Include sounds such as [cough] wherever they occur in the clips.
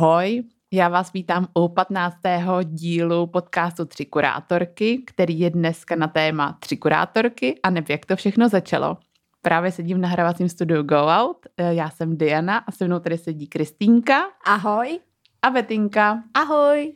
Ahoj, já vás vítám u 15. dílu podcastu Tři kurátorky, který je dneska na téma Tři kurátorky a neb jak to všechno začalo. Právě sedím v nahrávacím studiu Go Out, já jsem Diana a se mnou tady sedí Kristýnka. Ahoj. A Betinka. Ahoj.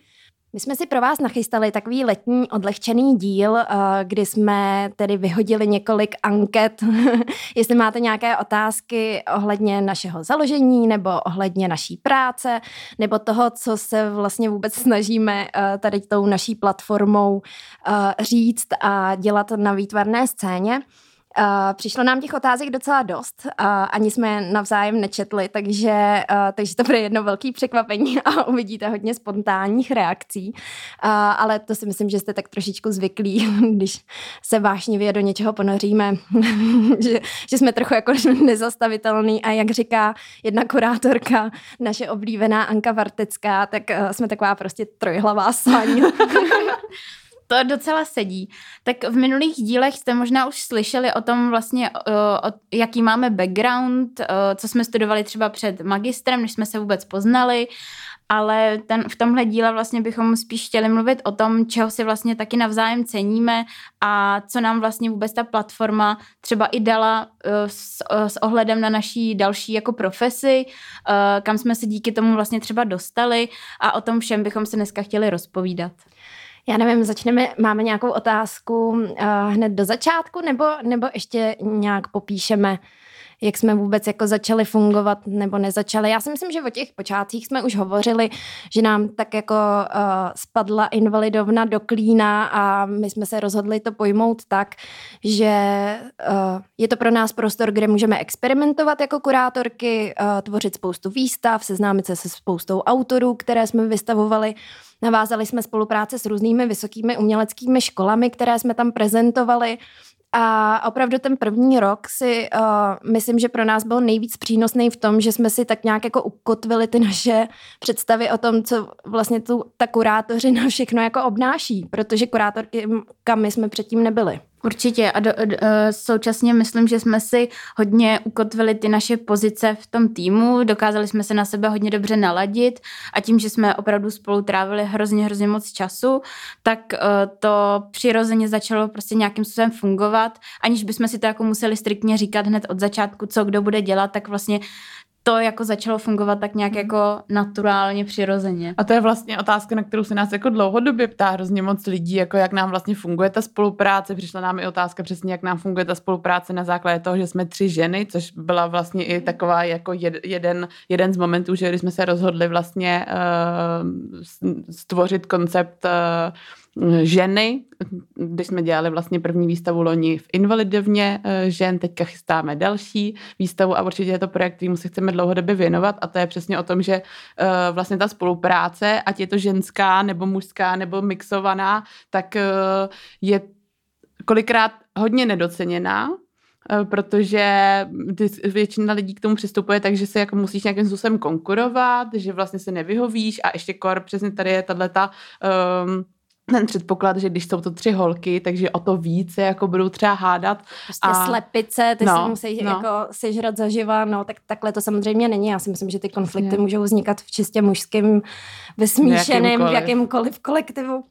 My jsme si pro vás nachystali takový letní odlehčený díl, eh, kdy jsme tedy vyhodili několik anket, [laughs] jestli máte nějaké otázky ohledně našeho založení nebo ohledně naší práce nebo toho, co se vlastně vůbec snažíme eh, tady tou naší platformou eh, říct a dělat na výtvarné scéně. Uh, přišlo nám těch otázek docela dost, uh, ani jsme je navzájem nečetli, takže, uh, takže to bude jedno velké překvapení [laughs] a uvidíte hodně spontánních reakcí. Uh, ale to si myslím, že jste tak trošičku zvyklí, [laughs] když se vášnivě do něčeho ponoříme, [laughs] že, že jsme trochu jako nezastavitelný a jak říká jedna kurátorka, naše oblíbená Anka Vartecká, tak uh, jsme taková prostě trojhlavá sáň. To docela sedí. Tak v minulých dílech jste možná už slyšeli o tom vlastně, uh, o, jaký máme background, uh, co jsme studovali třeba před magistrem, než jsme se vůbec poznali, ale ten, v tomhle díle vlastně bychom spíš chtěli mluvit o tom, čeho si vlastně taky navzájem ceníme a co nám vlastně vůbec ta platforma třeba i dala uh, s, uh, s ohledem na naší další jako profesi, uh, kam jsme se díky tomu vlastně třeba dostali a o tom všem bychom se dneska chtěli rozpovídat. Já nevím, začneme, máme nějakou otázku uh, hned do začátku, nebo, nebo ještě nějak popíšeme, jak jsme vůbec jako začali fungovat nebo nezačali. Já si myslím, že o těch počátcích jsme už hovořili, že nám tak jako uh, spadla invalidovna do klína a my jsme se rozhodli to pojmout tak, že uh, je to pro nás prostor, kde můžeme experimentovat jako kurátorky, uh, tvořit spoustu výstav, seznámit se se spoustou autorů, které jsme vystavovali Navázali jsme spolupráce s různými vysokými uměleckými školami, které jsme tam prezentovali. A opravdu ten první rok si uh, myslím, že pro nás byl nejvíc přínosný v tom, že jsme si tak nějak jako ukotvili ty naše představy o tom, co vlastně tu, ta kurátořina [laughs] všechno jako obnáší, protože kurátorky, kam my jsme předtím nebyli. Určitě. A do, do, eh, současně myslím, že jsme si hodně ukotvili ty naše pozice v tom týmu, dokázali jsme se na sebe hodně dobře naladit a tím, že jsme opravdu spolu trávili hrozně, hrozně moc času, tak uh, to přirozeně začalo prostě nějakým způsobem fungovat, aniž bychom si to jako museli striktně říkat hned od začátku, co kdo bude dělat, tak vlastně to jako začalo fungovat tak nějak jako naturálně, přirozeně. A to je vlastně otázka, na kterou se nás jako dlouhodobě ptá hrozně moc lidí, jako jak nám vlastně funguje ta spolupráce. Přišla nám i otázka přesně, jak nám funguje ta spolupráce na základě toho, že jsme tři ženy, což byla vlastně i taková jako jeden, jeden z momentů, že když jsme se rozhodli vlastně uh, stvořit koncept uh, ženy, když jsme dělali vlastně první výstavu loni v Invalidovně eh, žen, teďka chystáme další výstavu a určitě je to projekt, kterým se chceme dlouhodobě věnovat a to je přesně o tom, že eh, vlastně ta spolupráce, ať je to ženská nebo mužská nebo mixovaná, tak eh, je kolikrát hodně nedoceněná, protože většina lidí k tomu přistupuje tak, že se jako musíš nějakým způsobem konkurovat, že vlastně se nevyhovíš a ještě kor přesně tady je tato um, ten předpoklad, že když jsou to tři holky, takže o to více jako budou třeba hádat. Prostě a... slepice, ty no, si musí no. jako sežrat zaživa, no tak takhle to samozřejmě není. Já si myslím, že ty konflikty Jasně. můžou vznikat v čistě mužském, vysmíšeném, jakýmkoliv. jakýmkoliv kolektivu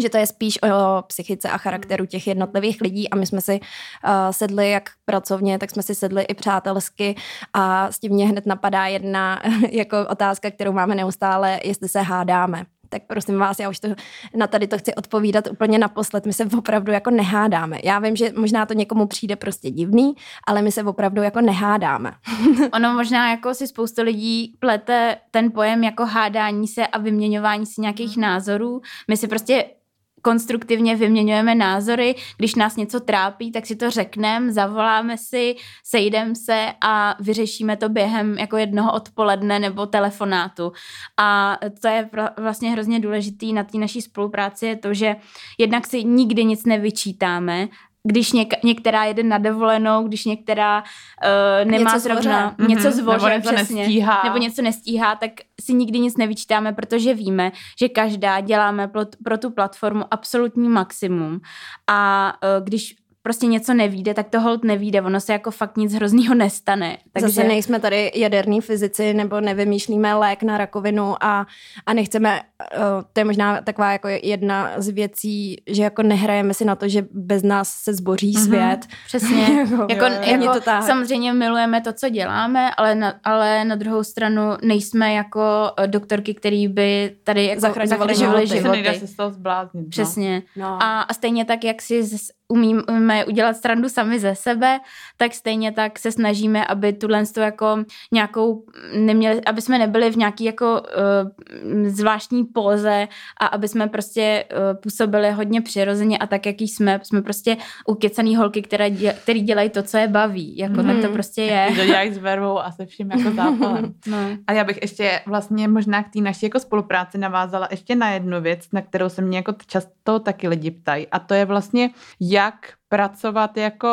že to je spíš o psychice a charakteru těch jednotlivých lidí a my jsme si uh, sedli jak pracovně, tak jsme si sedli i přátelsky a s tím mě hned napadá jedna [laughs] jako otázka, kterou máme neustále, jestli se hádáme tak prosím vás, já už to na tady to chci odpovídat úplně naposled. My se opravdu jako nehádáme. Já vím, že možná to někomu přijde prostě divný, ale my se opravdu jako nehádáme. [laughs] ono možná jako si spoustu lidí plete ten pojem jako hádání se a vyměňování si nějakých názorů. My si prostě konstruktivně vyměňujeme názory, když nás něco trápí, tak si to řekneme, zavoláme si, sejdeme se a vyřešíme to během jako jednoho odpoledne nebo telefonátu. A to je vlastně hrozně důležitý na té naší spolupráci je to, že jednak si nikdy nic nevyčítáme, když něk, některá jede na dovolenou, když některá uh, nemá něco zrovna zvoře. něco zvoře, nebo něco přesně, nestíhá. nebo něco nestíhá, tak si nikdy nic nevyčítáme, protože víme, že každá děláme pro, pro tu platformu absolutní maximum a uh, když prostě něco nevíde, tak to hold nevíde, ono se jako fakt nic hroznýho nestane. Takže... Zase nejsme tady jaderní fyzici nebo nevymýšlíme lék na rakovinu a, a nechceme, uh, to je možná taková jako jedna z věcí, že jako nehrajeme si na to, že bez nás se zboří mm-hmm. svět. Přesně. [laughs] jako, jako, jako, to tak. Samozřejmě milujeme to, co děláme, ale na, ale na druhou stranu nejsme jako eh, doktorky, který by tady jako zachraňovali životy. životy. Se se z toho zbláznit. No. Přesně. No. A, a stejně tak, jak si z, umíme udělat strandu sami ze sebe, tak stejně tak se snažíme, aby tuhle jako nějakou, neměli, aby jsme nebyli v nějaký jako uh, zvláštní póze a aby jsme prostě uh, působili hodně přirozeně a tak, jaký jsme. Jsme prostě ukecaný holky, které dě, který dělají to, co je baví. Jako, mm. tak to mhm. prostě je. To dělají s vervou a se vším jako zápalem. [laughs] no. A já bych ještě vlastně možná k té naší jako spolupráci navázala ještě na jednu věc, na kterou se mě jako často taky lidi ptají a to je vlastně, jak pracovat jako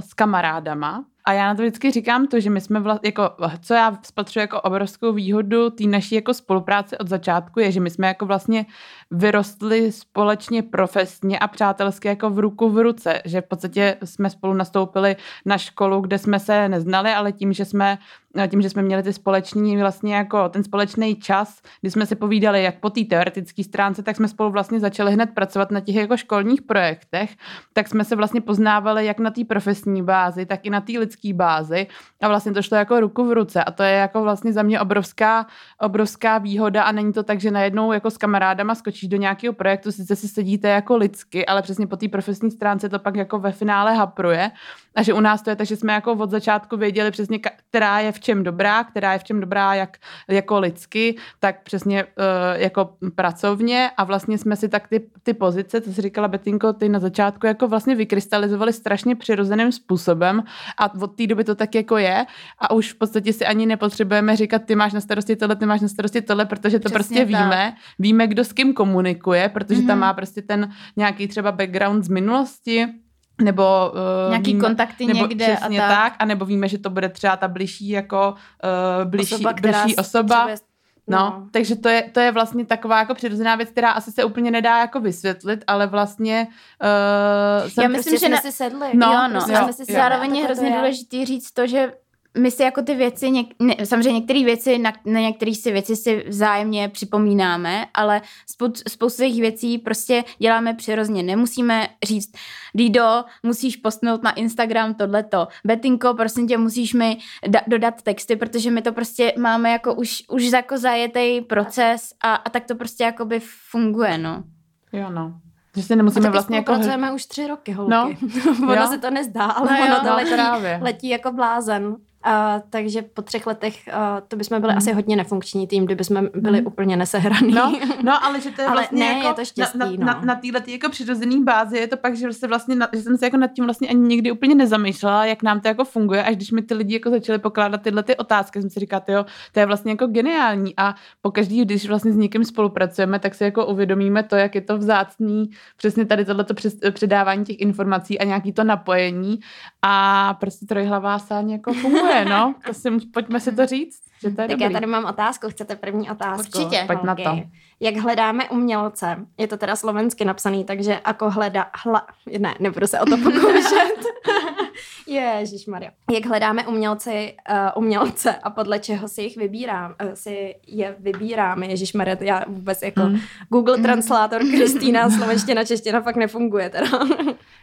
s kamarádama. A já na to vždycky říkám to, že my jsme vlastně, jako, co já spatřuji jako obrovskou výhodu té naší jako spolupráce od začátku, je, že my jsme jako vlastně vyrostli společně profesně a přátelsky jako v ruku v ruce, že v podstatě jsme spolu nastoupili na školu, kde jsme se neznali, ale tím, že jsme tím, že jsme měli ty společní vlastně jako ten společný čas, kdy jsme si povídali jak po té teoretické stránce, tak jsme spolu vlastně začali hned pracovat na těch jako školních projektech, tak jsme se vlastně poznávali jak na té profesní bázi, tak i na té lidské bázi. A vlastně to šlo jako ruku v ruce. A to je jako vlastně za mě obrovská, obrovská výhoda. A není to tak, že najednou jako s kamarádama skočíš do nějakého projektu, sice si sedíte jako lidsky, ale přesně po té profesní stránce to pak jako ve finále hapruje. A že u nás to je tak, že jsme jako od začátku věděli přesně, která je v čem dobrá, která je v čem dobrá jak jako lidsky, tak přesně uh, jako pracovně. A vlastně jsme si tak ty, ty pozice, co jsi říkala Betinko, ty na začátku jako vlastně vykrystalizovali strašně přirozeným způsobem. A od té doby to tak jako je. A už v podstatě si ani nepotřebujeme říkat, ty máš na starosti tohle, ty máš na starosti tohle, protože to Přesně prostě tak. víme, víme, kdo s kým komunikuje, protože mm-hmm. tam má prostě ten nějaký třeba background z minulosti, nebo uh, nějaký víme, kontakty nebo někde a tak. tak. A nebo víme, že to bude třeba ta bližší jako uh, bližší osoba, bližší osoba. No, no, takže to je, to je vlastně taková jako přirozená věc, která asi se úplně nedá jako vysvětlit, ale vlastně uh, jsem Já myslím, prostě že jsme si sedli. No, jo, no. Prostě, jsme si zároveň je hrozně důležitý říct to, že my si jako ty věci, něk, ne, samozřejmě některé věci, na, na některé si věci si vzájemně připomínáme, ale spou, spoustu těch věcí prostě děláme přirozeně. Nemusíme říct, Dido, musíš postnout na Instagram tohleto. Betinko, prosím tě, musíš mi da, dodat texty, protože my to prostě máme jako už, už jako zajetý proces a, a tak to prostě jakoby funguje, no. Jo, no. Že si nemusíme a vlastně jako... pracujeme už tři roky, holky. No. [laughs] ono jo. se to nezdá, ale no ono jo, to no, letí, letí jako blázen. Uh, takže po třech letech uh, to bychom byli mm. asi hodně nefunkční tým, kdyby jsme byli mm. úplně nesehraný. No, [laughs] no, ale že to je ale vlastně ne, jako je to štěstí, na, no. na, na této jako přirozený bázi je to pak, že, se vlastně, na, že jsem se jako nad tím vlastně ani nikdy úplně nezamýšlela, jak nám to jako funguje, až když mi ty lidi jako začali pokládat tyhle ty otázky, jsem si říkala, jo, to je vlastně jako geniální a pokaždý, když vlastně s někým spolupracujeme, tak si jako uvědomíme to, jak je to vzácný, přesně tady tohleto předávání těch informací a nějaký to napojení a prostě trojhlavá sáň jako funguje, no. To si, pojďme si to říct, že to je Tak dobrý. já tady mám otázku, chcete první otázku? Určitě. Pojď na to. Jak hledáme umělce? Je to teda slovensky napsaný, takže jako hledá... Hla, ne, nebudu se o to pokoušet. [laughs] [laughs] Ježíš Maria. Jak hledáme umělci, uh, umělce a podle čeho si jich vybírám, uh, si je vybíráme. Ježíš Maria, já vůbec jako mm. Google Translator, [laughs] Kristýna, slovenština, čeština fakt nefunguje teda. [laughs]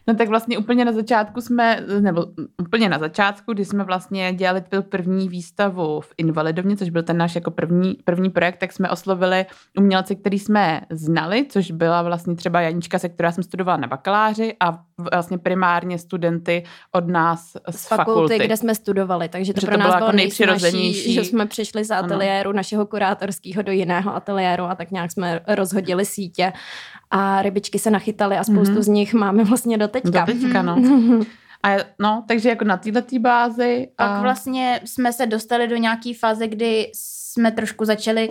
No tak vlastně úplně na začátku jsme, nebo úplně na začátku, kdy jsme vlastně dělali první výstavu v Invalidovně, což byl ten náš jako první, první projekt, tak jsme oslovili umělce, který jsme znali, což byla vlastně třeba Janička, se která jsem studovala na bakaláři a vlastně primárně studenty od nás z, z fakulty, fakulty. kde jsme studovali, takže to, pro to nás bylo jako nejpřirozenější, že jsme přišli z ateliéru ano. našeho kurátorského do jiného ateliéru a tak nějak jsme rozhodili sítě a rybičky se nachytaly a spoustu mm-hmm. z nich máme vlastně do teďka. Do teďka, no. [laughs] A no, takže jako na této bázi. A... Pak vlastně jsme se dostali do nějaké fáze, kdy jsme trošku začali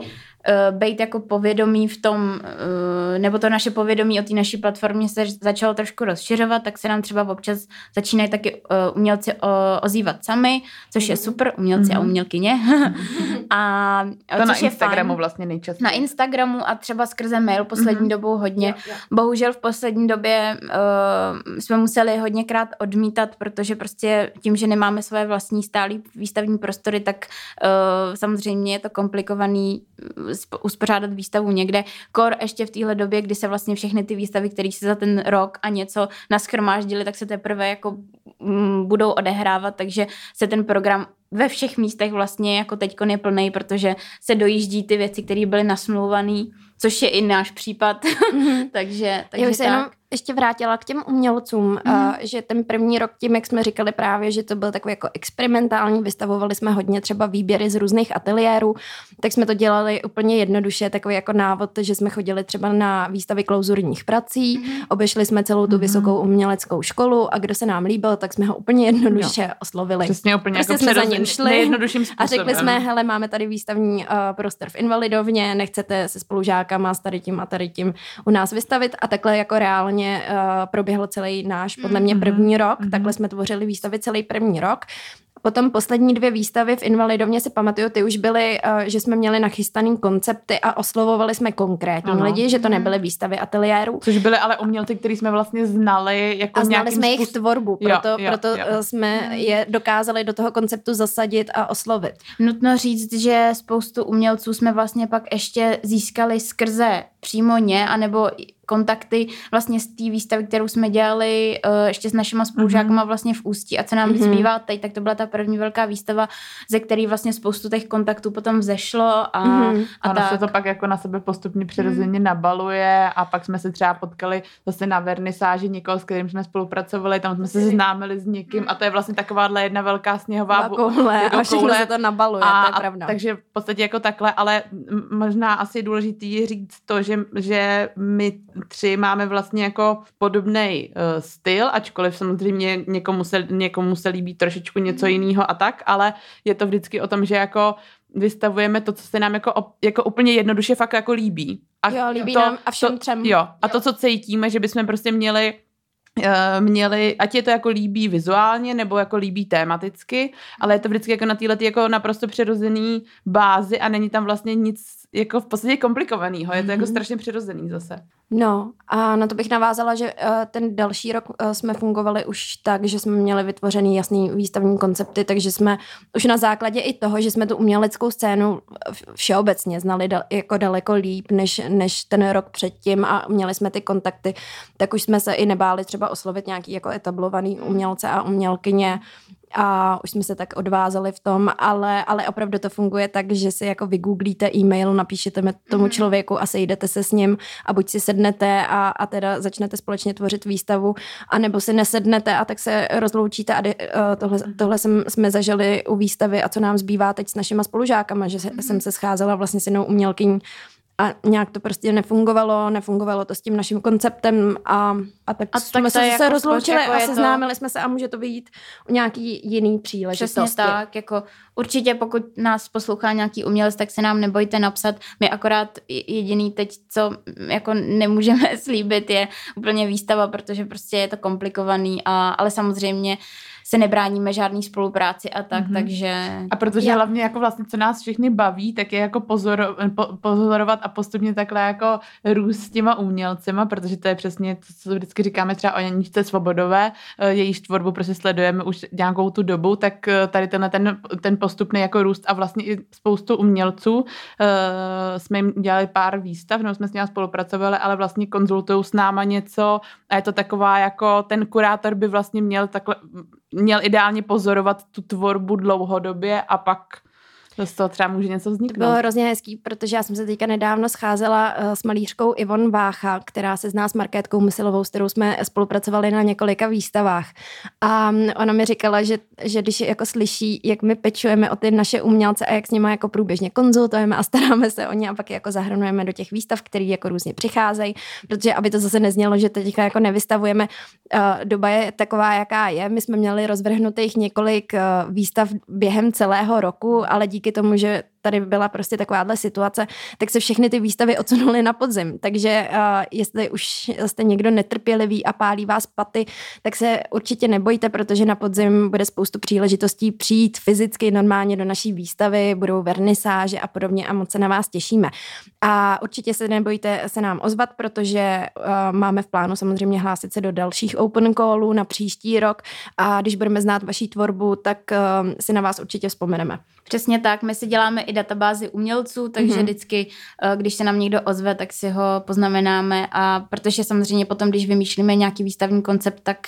uh, být jako povědomí v tom, uh, nebo to naše povědomí o té naší platformě se začalo trošku rozšiřovat, tak se nám třeba občas začínají taky uh, umělci uh, ozývat sami, což je super, umělci mm-hmm. a mhm. umělkyně. [laughs] a, to na Instagramu fajn. vlastně nejčastěji. Na Instagramu a třeba skrze mail poslední mm-hmm. dobou hodně. Jo, jo. Bohužel v poslední době uh, jsme museli hodněkrát odmítat, protože prostě tím, že nemáme své vlastní stálý výstavní prostory, tak uh, samozřejmě je to komplikovaný uspořádat výstavu někde. Kor ještě v téhle době, kdy se vlastně všechny ty výstavy, které se za ten rok a něco naschromáždili, tak se teprve jako mm, budou odehrávat, takže se ten program ve všech místech vlastně jako teď je plný, protože se dojíždí ty věci, které byly nasmluvané, což je i náš případ. Mm-hmm. takže, [laughs] takže Já bych se tak. jenom ještě vrátila k těm umělcům, mm. uh, že ten první rok tím, jak jsme říkali právě, že to byl takový jako experimentální, vystavovali jsme hodně třeba výběry z různých ateliérů, tak jsme to dělali úplně jednoduše, takový jako návod, že jsme chodili třeba na výstavy klauzurních prací, mm. obešli jsme celou tu mm. vysokou uměleckou školu a kdo se nám líbil, tak jsme ho úplně jednoduše jo. oslovili. Přesně úplně prostě jako jsme za ním šli a řekli jsme, hele, máme tady výstavní uh, prostor v Invalidovně, nechcete se spolužákama s tady tím a tady tím u nás vystavit a takhle jako reálně reálně uh, proběhl celý náš, podle mě, mm-hmm. první rok. Mm-hmm. Takhle jsme tvořili výstavy celý první rok. Potom poslední dvě výstavy v Invalidovně si pamatuju, ty už byly, uh, že jsme měli nachystaný koncepty a oslovovali jsme konkrétní ano. lidi, že to nebyly mhm. výstavy ateliérů. Což byly ale umělci, který jsme vlastně znali jako A znali jsme jejich tvorbu, proto, jo, jo, proto jo. Eh, jsme mhm. je dokázali do toho konceptu zasadit a oslovit. Nutno říct, že spoustu umělců jsme vlastně pak ještě získali skrze přímo ně, anebo kontakty vlastně z té výstavy, kterou jsme dělali uh, ještě s našima spolužákama mm-hmm. vlastně v Ústí a co nám mm-hmm. zbývá teď, tak to byla ta první velká výstava, ze který vlastně spoustu těch kontaktů potom vzešlo a, mm-hmm. a ono tak. se to pak jako na sebe postupně přirozeně mm. nabaluje a pak jsme se třeba potkali zase na vernisáži někoho, s kterým jsme spolupracovali, tam jsme se známili s někým a to je vlastně takováhle jedna velká sněhová koule [laughs] jako a všechno koule. se to nabaluje, a, to je pravda. A, takže v podstatě jako takhle, ale možná asi důležitý říct to, že, že my tři máme vlastně jako podobný uh, styl, ačkoliv samozřejmě někomu se, někomu se líbí trošičku něco mhm. Jiného a tak, ale je to vždycky o tom, že jako vystavujeme to, co se nám jako, jako úplně jednoduše fakt jako líbí. A jo, líbí to, nám a všem to, třem. Jo, a jo. to, co cítíme, že bychom prostě měli Eh, měli, ať je to jako líbí vizuálně nebo jako líbí tematicky, ale je to vždycky jako na této jako naprosto přirozený bázi a není tam vlastně nic jako v podstatě komplikovaného. Je to jako mhm. strašně přirozený zase. No a na to bych navázala, že uh, ten další rok uh, jsme fungovali už tak, že jsme měli vytvořený jasný výstavní koncepty, takže jsme už na základě i toho, že jsme tu uměleckou scénu všeobecně znali da, jako daleko líp než, než ten rok předtím a měli jsme ty kontakty, tak už jsme se i nebáli třeba oslovit nějaký jako etablovaný umělce a umělkyně, a už jsme se tak odvázali v tom, ale, ale opravdu to funguje tak, že si jako vygooglíte e-mail, napíšete tomu mhm. člověku a sejdete se s ním a buď si sednete a, a teda začnete společně tvořit výstavu, anebo si nesednete a tak se rozloučíte a de, uh, tohle, mhm. tohle jsem, jsme zažili u výstavy a co nám zbývá teď s našima spolužákama, že se, mhm. jsem se scházela vlastně s jinou umělkyní a nějak to prostě nefungovalo, nefungovalo to s tím naším konceptem a, a tak a jsme tak se jako rozloučili jako a seznámili to... jsme se a může to být u nějaký jiný příležitosti. Přesně tak, jako určitě pokud nás poslouchá nějaký umělec, tak se nám nebojte napsat. My akorát jediný teď, co jako nemůžeme [laughs] slíbit, je úplně výstava, protože prostě je to komplikovaný, a, ale samozřejmě se nebráníme žádný spolupráci a tak, mm-hmm. takže... A protože já... hlavně jako vlastně, co nás všechny baví, tak je jako pozor, po, pozorovat a postupně takhle jako růst s těma umělcema, protože to je přesně to, co vždycky říkáme třeba o Janičce Svobodové, eh, jejíž tvorbu prostě sledujeme už nějakou tu dobu, tak eh, tady tenhle ten, ten postupný jako růst a vlastně i spoustu umělců uh, jsme jim dělali pár výstav, nebo jsme s nimi spolupracovali, ale vlastně konzultují s náma něco a je to taková jako ten kurátor by vlastně měl takhle měl ideálně pozorovat tu tvorbu dlouhodobě a pak z toho třeba může něco vzniknout. Bylo hrozně hezký, protože já jsem se teďka nedávno scházela uh, s malířkou Ivon Vácha, která se zná s Markétkou Musilovou, s kterou jsme spolupracovali na několika výstavách. A mm, ona mi říkala, že, že když jako slyší, jak my pečujeme o ty naše umělce a jak s nimi jako průběžně konzultujeme a staráme se o ně a pak jako zahrnujeme do těch výstav, které jako různě přicházejí, protože aby to zase neznělo, že teďka jako nevystavujeme, uh, doba je taková, jaká je. My jsme měli rozvrhnutých několik uh, výstav během celého roku, ale díky díky tomu, že tady byla prostě takováhle situace, tak se všechny ty výstavy odsunuly na podzim. Takže uh, jestli už jste někdo netrpělivý a pálí vás paty, tak se určitě nebojte, protože na podzim bude spoustu příležitostí přijít fyzicky normálně do naší výstavy, budou vernisáže a podobně a moc se na vás těšíme. A určitě se nebojte se nám ozvat, protože uh, máme v plánu samozřejmě hlásit se do dalších open callů na příští rok a když budeme znát vaší tvorbu, tak uh, si na vás určitě vzpomeneme. Přesně tak, my si děláme i databázi umělců, takže mm-hmm. vždycky, eh, když se nám někdo ozve, tak si ho poznamenáme a protože samozřejmě potom, když vymýšlíme nějaký výstavní koncept, tak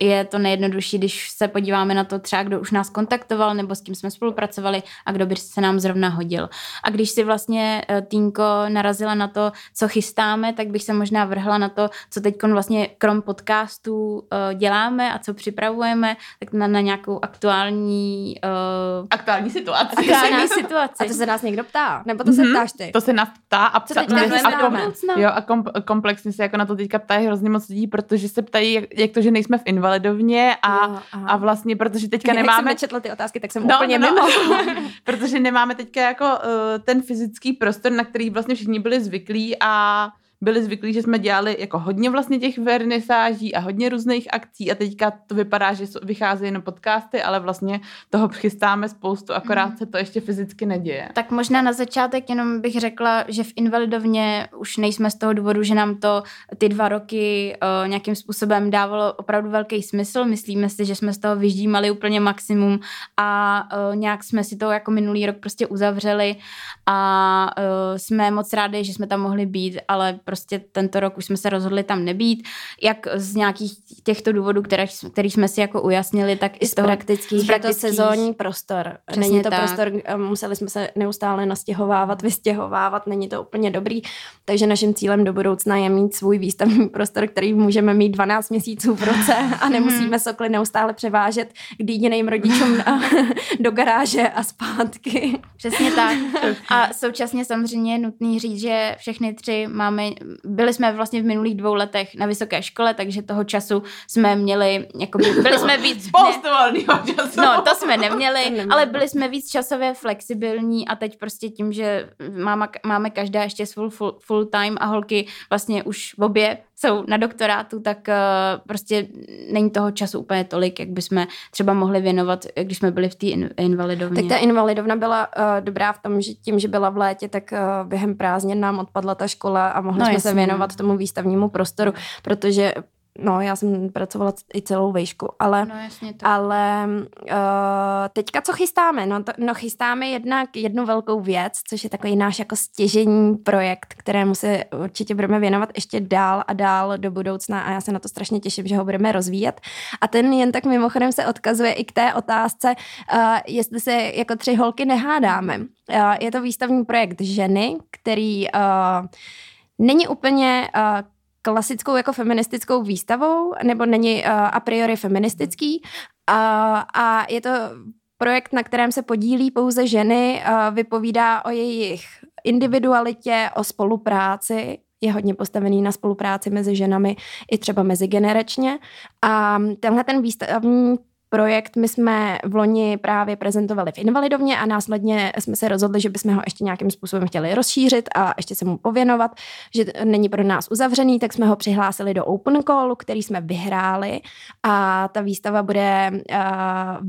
je to nejjednodušší, když se podíváme na to třeba, kdo už nás kontaktoval nebo s kým jsme spolupracovali a kdo by se nám zrovna hodil. A když si vlastně eh, Týnko narazila na to, co chystáme, tak bych se možná vrhla na to, co teď vlastně krom podcastů eh, děláme a co připravujeme, tak na, na nějakou aktuální uh, aktuální situaci. Aktuální [laughs] situaci. A to se nás někdo ptá? Nebo to mm-hmm. se mhm. ptáš ty? To se nás ptá a, ptá, a, a, kom, jo, a kom, komplexně se jako na to teďka ptají hrozně moc lidí, protože se ptají, jak, jak to, že nejsme v invalidovně a, jo, a vlastně, protože teďka nemáme... Jak jsem ty otázky, tak jsem no, úplně no, no. mimo. [laughs] protože nemáme teďka jako uh, ten fyzický prostor, na který vlastně všichni byli zvyklí a byli zvyklí, že jsme dělali jako hodně vlastně těch vernisáží a hodně různých akcí a teďka to vypadá, že vycházejí jenom podcasty, ale vlastně toho chystáme spoustu, akorát mm. se to ještě fyzicky neděje. Tak možná na začátek jenom bych řekla, že v Invalidovně už nejsme z toho důvodu, že nám to ty dva roky uh, nějakým způsobem dávalo opravdu velký smysl. Myslíme si, že jsme z toho vyždímali úplně maximum a uh, nějak jsme si to jako minulý rok prostě uzavřeli a uh, jsme moc rádi, že jsme tam mohli být, ale prostě tento rok už jsme se rozhodli tam nebýt, jak z nějakých těchto důvodů, které, který jsme si jako ujasnili, tak i z toho praktických. Je to sezónní prostor. Přesně není to tak. prostor, eh, museli jsme se neustále nastěhovávat, vystěhovávat, není to úplně dobrý, takže naším cílem do budoucna je mít svůj výstavní prostor, který můžeme mít 12 měsíců v roce a mhm. nemusíme sokly neustále převážet k jiným rodičům [laughs] do garáže a zpátky. Přesně tak. [laughs] A současně samozřejmě je nutný říct, že všechny tři máme byli jsme vlastně v minulých dvou letech na vysoké škole, takže toho času jsme měli, jakoby, byli jsme víc... [laughs] Spoustu volného času. No, to jsme neměli, ale byli jsme víc časově flexibilní a teď prostě tím, že máme, máme každá ještě svůj full, full time a holky vlastně už obě jsou na doktorátu, tak uh, prostě není toho času úplně tolik, jak bychom třeba mohli věnovat, když jsme byli v té in- invalidovně. Tak ta invalidovna byla uh, dobrá v tom, že tím, že byla v létě, tak uh, během prázdnin nám odpadla ta škola a mohli no, jsme jasný. se věnovat tomu výstavnímu prostoru, protože No, já jsem pracovala i celou vejšku, ale, no, jasně to. ale uh, teďka co chystáme? No, to, no chystáme jednak jednu velkou věc, což je takový náš jako stěžení projekt, kterému se určitě budeme věnovat ještě dál a dál do budoucna a já se na to strašně těším, že ho budeme rozvíjet. A ten jen tak mimochodem se odkazuje i k té otázce, uh, jestli se jako tři holky nehádáme. Uh, je to výstavní projekt ženy, který uh, není úplně uh, klasickou jako feministickou výstavou, nebo není uh, a priori feministický. Uh, a je to projekt, na kterém se podílí pouze ženy, uh, vypovídá o jejich individualitě, o spolupráci, je hodně postavený na spolupráci mezi ženami i třeba mezigeneračně. A tenhle ten výstavní projekt my jsme v loni právě prezentovali v Invalidovně a následně jsme se rozhodli, že bychom ho ještě nějakým způsobem chtěli rozšířit a ještě se mu pověnovat, že není pro nás uzavřený, tak jsme ho přihlásili do Open Callu, který jsme vyhráli a ta výstava bude uh,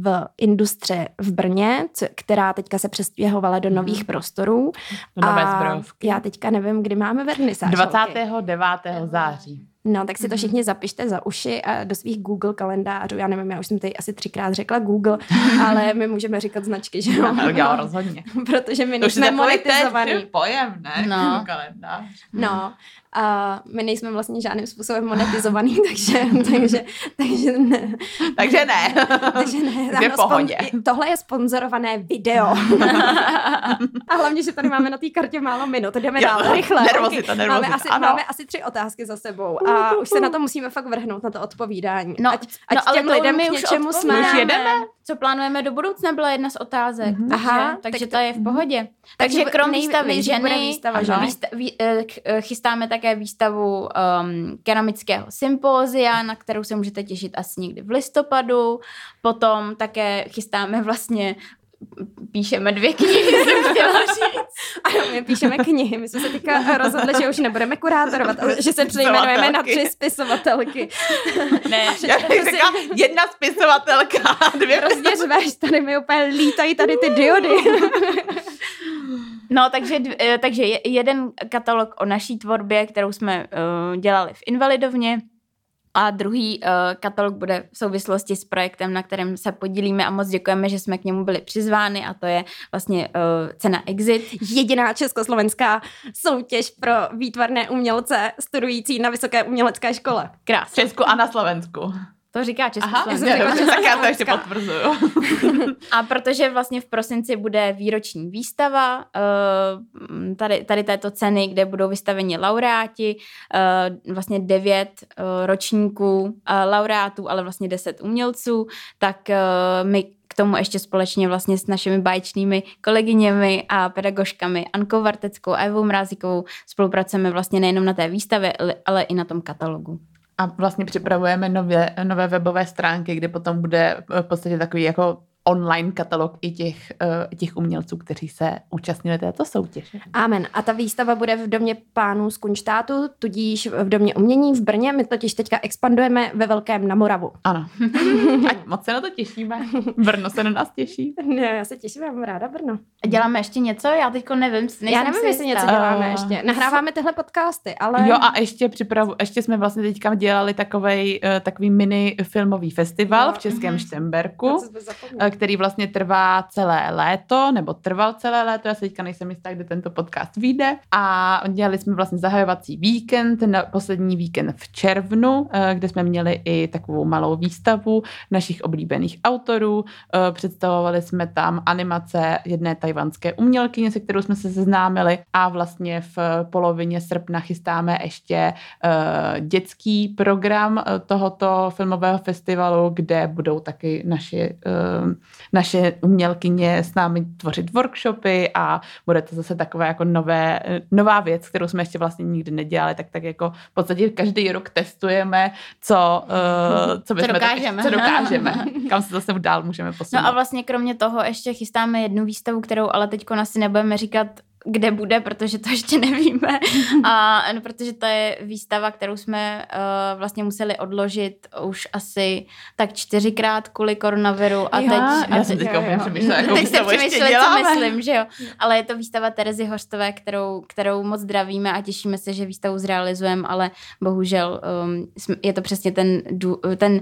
v Industře v Brně, která teďka se přestěhovala do nových hmm. prostorů. Do nové zbrojovky. Já teďka nevím, kdy máme vernisáž. 29. září. No, tak si to mhm. všichni zapište za uši a do svých Google kalendářů. Já nevím, já už jsem tady asi třikrát řekla Google, [laughs] ale my můžeme říkat značky, že jo? No, já rozhodně. Protože my nejsme monetizovaný. pojem, ne? No. Kalendář. No, a my nejsme vlastně žádným způsobem monetizovaný, [laughs] takže, takže, takže ne. Takže ne. takže ne. Ano, pohodě. Spon- tohle je sponzorované video. [laughs] a hlavně, že tady máme na té kartě málo minut. Jdeme jo, dál, rychle. Nervozita, nervozita, máme, asi, ano. máme asi tři otázky za sebou a už se na to musíme fakt vrhnout, na to odpovídání. No, ať, ať no, těm lidem my k něčemu jsme. Už jedeme? Co plánujeme do budoucna, byla jedna z otázek. Mm-hmm. Aha, takže, takže to, je v pohodě. Takže, takže krom výstavy ženy, výstava, ano, výsta, vý, eh, eh, chystáme také výstavu um, keramického sympózia, na kterou se můžete těšit asi někdy v listopadu. Potom také chystáme vlastně píšeme dvě knihy, [laughs] jsem chtěla říct. Ano, my píšeme knihy. My jsme se teďka rozhodli, že už nebudeme kurátorovat, ale že se přejmenujeme na tři spisovatelky. Ne, [laughs] Já bych řekla, jedna spisovatelka, dvě Hrozně řveš, tady mi úplně lítají tady ty diody. [laughs] No, takže, eh, takže je- jeden katalog o naší tvorbě, kterou jsme uh, dělali v Invalidovně, a druhý uh, katalog bude v souvislosti s projektem, na kterém se podílíme a moc děkujeme, že jsme k němu byli přizvány a to je vlastně uh, cena Exit. Jediná československá soutěž pro výtvarné umělce studující na vysoké umělecké škole. v Krásně. Česku a na Slovensku. To říká Aha, Československo. jsem tak já to ještě potvrzuju. [laughs] A protože vlastně v prosinci bude výroční výstava eh, tady, tady této ceny, kde budou vystaveni laureáti, eh, vlastně devět eh, ročníků laureátů, ale vlastně deset umělců, tak my k tomu ještě společně vlastně s našimi báječnými kolegyněmi a pedagožkami Ankou Varteckou a Evou Mrázíkovou spolupracujeme vlastně nejenom na té výstavě, ale i na tom katalogu. A vlastně připravujeme nové, nové webové stránky, kde potom bude v podstatě takový jako online katalog i těch, eh, těch umělců, kteří se účastnili této soutěže. Amen. A ta výstava bude v domě pánů z Kunštátu, tudíž v domě umění v Brně. My totiž teďka expandujeme ve Velkém na Moravu. Ano. [laughs] Ať moc se na to těšíme. Brno se na nás těší. Ne, já se těším, já mám ráda Brno. A děláme ještě něco? Já teďko nevím. Já nevím, jestli něco děláme Eh, ještě. Nahráváme tyhle podcasty, ale... Jo a ještě připravu, ještě jsme vlastně teďka dělali takovej, eh, takový mini filmový festival Jo, v Českém mhm. Štemberku. Který vlastně trvá celé léto, nebo trval celé léto, já se teďka nejsem jistá, kdy tento podcast vyjde. A dělali jsme vlastně zahajovací víkend, na poslední víkend v červnu, eh, kde jsme měli i takovou malou výstavu našich oblíbených autorů. Eh, Představovali jsme tam animace jedné tajvanské umělkyně, se kterou jsme se seznámili a vlastně v polovině srpna chystáme ještě eh, dětský program tohoto filmového festivalu, kde budou taky naši, naše umělkyně s námi tvořit workshopy a bude to zase takové jako nové, nová věc, kterou jsme ještě vlastně nikdy nedělali, tak tak jako v podstatě každý rok testujeme, co, eh, co, bychom dokážeme. Tak, co dokážeme, [laughs] kam se zase dál můžeme posunout. No a vlastně kromě toho ještě chystáme jednu výstavu, kterou ale teď asi nebudeme říkat, kde bude, protože to ještě nevíme. [laughs] A no, protože to je výstava, kterou jsme uh, vlastně museli odložit už asi tak čtyřikrát kvůli koronaviru. A Já- teď, já a jsem teď, teďka přemýšlela, jakou [laughs] teď ještě přemýšleli, co myslím, že jo. Ale je to výstava Terezy Hořtové, kterou, kterou moc zdravíme a těšíme se, že výstavu zrealizujeme, ale bohužel um, je to přesně ten, ten uh,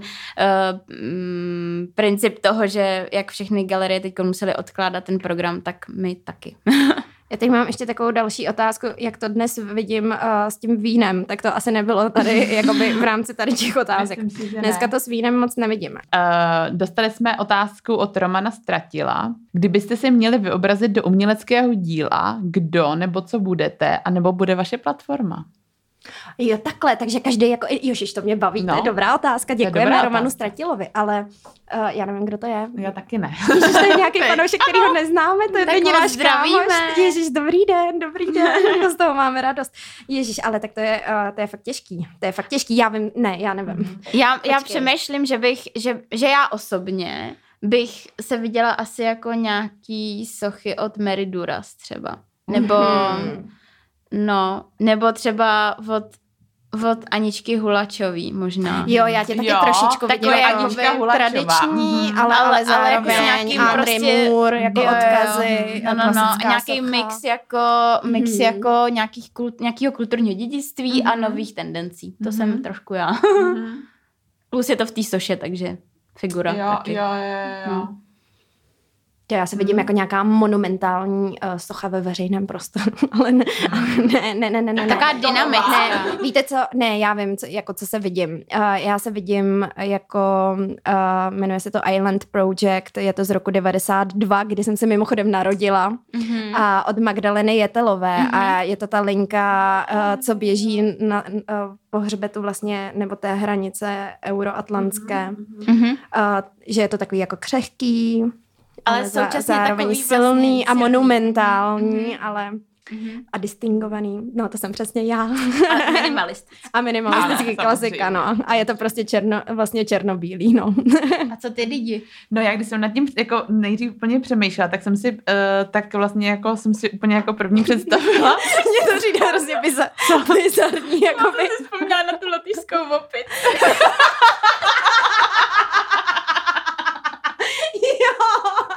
princip toho, že jak všechny galerie teď museli odkládat ten program, tak my taky. [laughs] Já teď mám ještě takovou další otázku, jak to dnes vidím uh, s tím vínem, tak to asi nebylo tady [laughs] jakoby v rámci tady těch otázek. Myslím si, že ne. Dneska to s vínem moc nevidíme. Uh, dostali jsme otázku od Romana Stratila. Kdybyste si měli vyobrazit do uměleckého díla, kdo nebo co budete, anebo bude vaše platforma? Jo, takhle, takže každý jako, jožiš, to mě baví, no. to je No. dobrá otázka, je děkujeme dobrá Romanu otázka. Stratilovi, ale uh, já nevím, kdo to je. Já taky ne. Ježiš, to je nějaký [laughs] Teď. fanoušek, který ho neznáme, to je Tak není náš kámoš. Ježíš, dobrý den, dobrý den, [laughs] z toho máme radost. Ježíš, ale tak to je, uh, to je fakt těžký, to je fakt těžký, já vím, ne, já nevím. Já, já Počkej. přemýšlím, že bych, že, že já osobně bych se viděla asi jako nějaký sochy od Mary Duras třeba. Nebo, Mhm. no, nebo třeba od, od Aničky Hulačový možná. Jo, já tě taky Jo, trošičku takové vidím jako Anička Hulačová. tradiční, Mhm. ale, ale, zároveň jako s nějakým Andrej prostě- Moore, jako Jo, jo, jo. odkazy, No, no, no, nějaký socha. mix jako, mix Mhm. jako nějakých kult, nějakého kulturního dědictví a Mhm. nových tendencí. To Mhm. jsem trošku já. Plus je to v té soše, takže figura jo, taky. jo, jo, jo. Já se vidím jako nějaká monumentální uh, socha ve veřejném prostoru, [laughs] ale ne, ne, ne, ne, ne, ne. Taková ne. dynamická. Ne, víte co, ne, já vím, co, jako co se vidím. Uh, já se vidím jako, uh, jmenuje se to Island Project, je to z roku 92, kdy jsem se mimochodem narodila Mhm. a od Magdaleny Jetelové Mhm. a je to ta linka, uh, co běží na uh, po hřbetu vlastně, nebo té hranice euroatlantské, Mhm. uh, že je to takový jako křehký, Ale za- současně zároveň takový silný vlastně a silný. monumentální, Mhm. ale Mhm. a distingovaný. No, to jsem přesně já. A minimalistický. [laughs] a minimalistický Ano, klasika, samozřejmě. no. A je to prostě černo, vlastně černobílý, no. A co ty lidi? No já když jsem nad tím jako nejdřív úplně přemýšlela, tak jsem si, uh, tak vlastně jako jsem si úplně jako první [laughs] představila. Mně to přijde hrozně bizar, bizarní, jako by. si vzpomněla na tu lotyšskou opit. [laughs] Jo.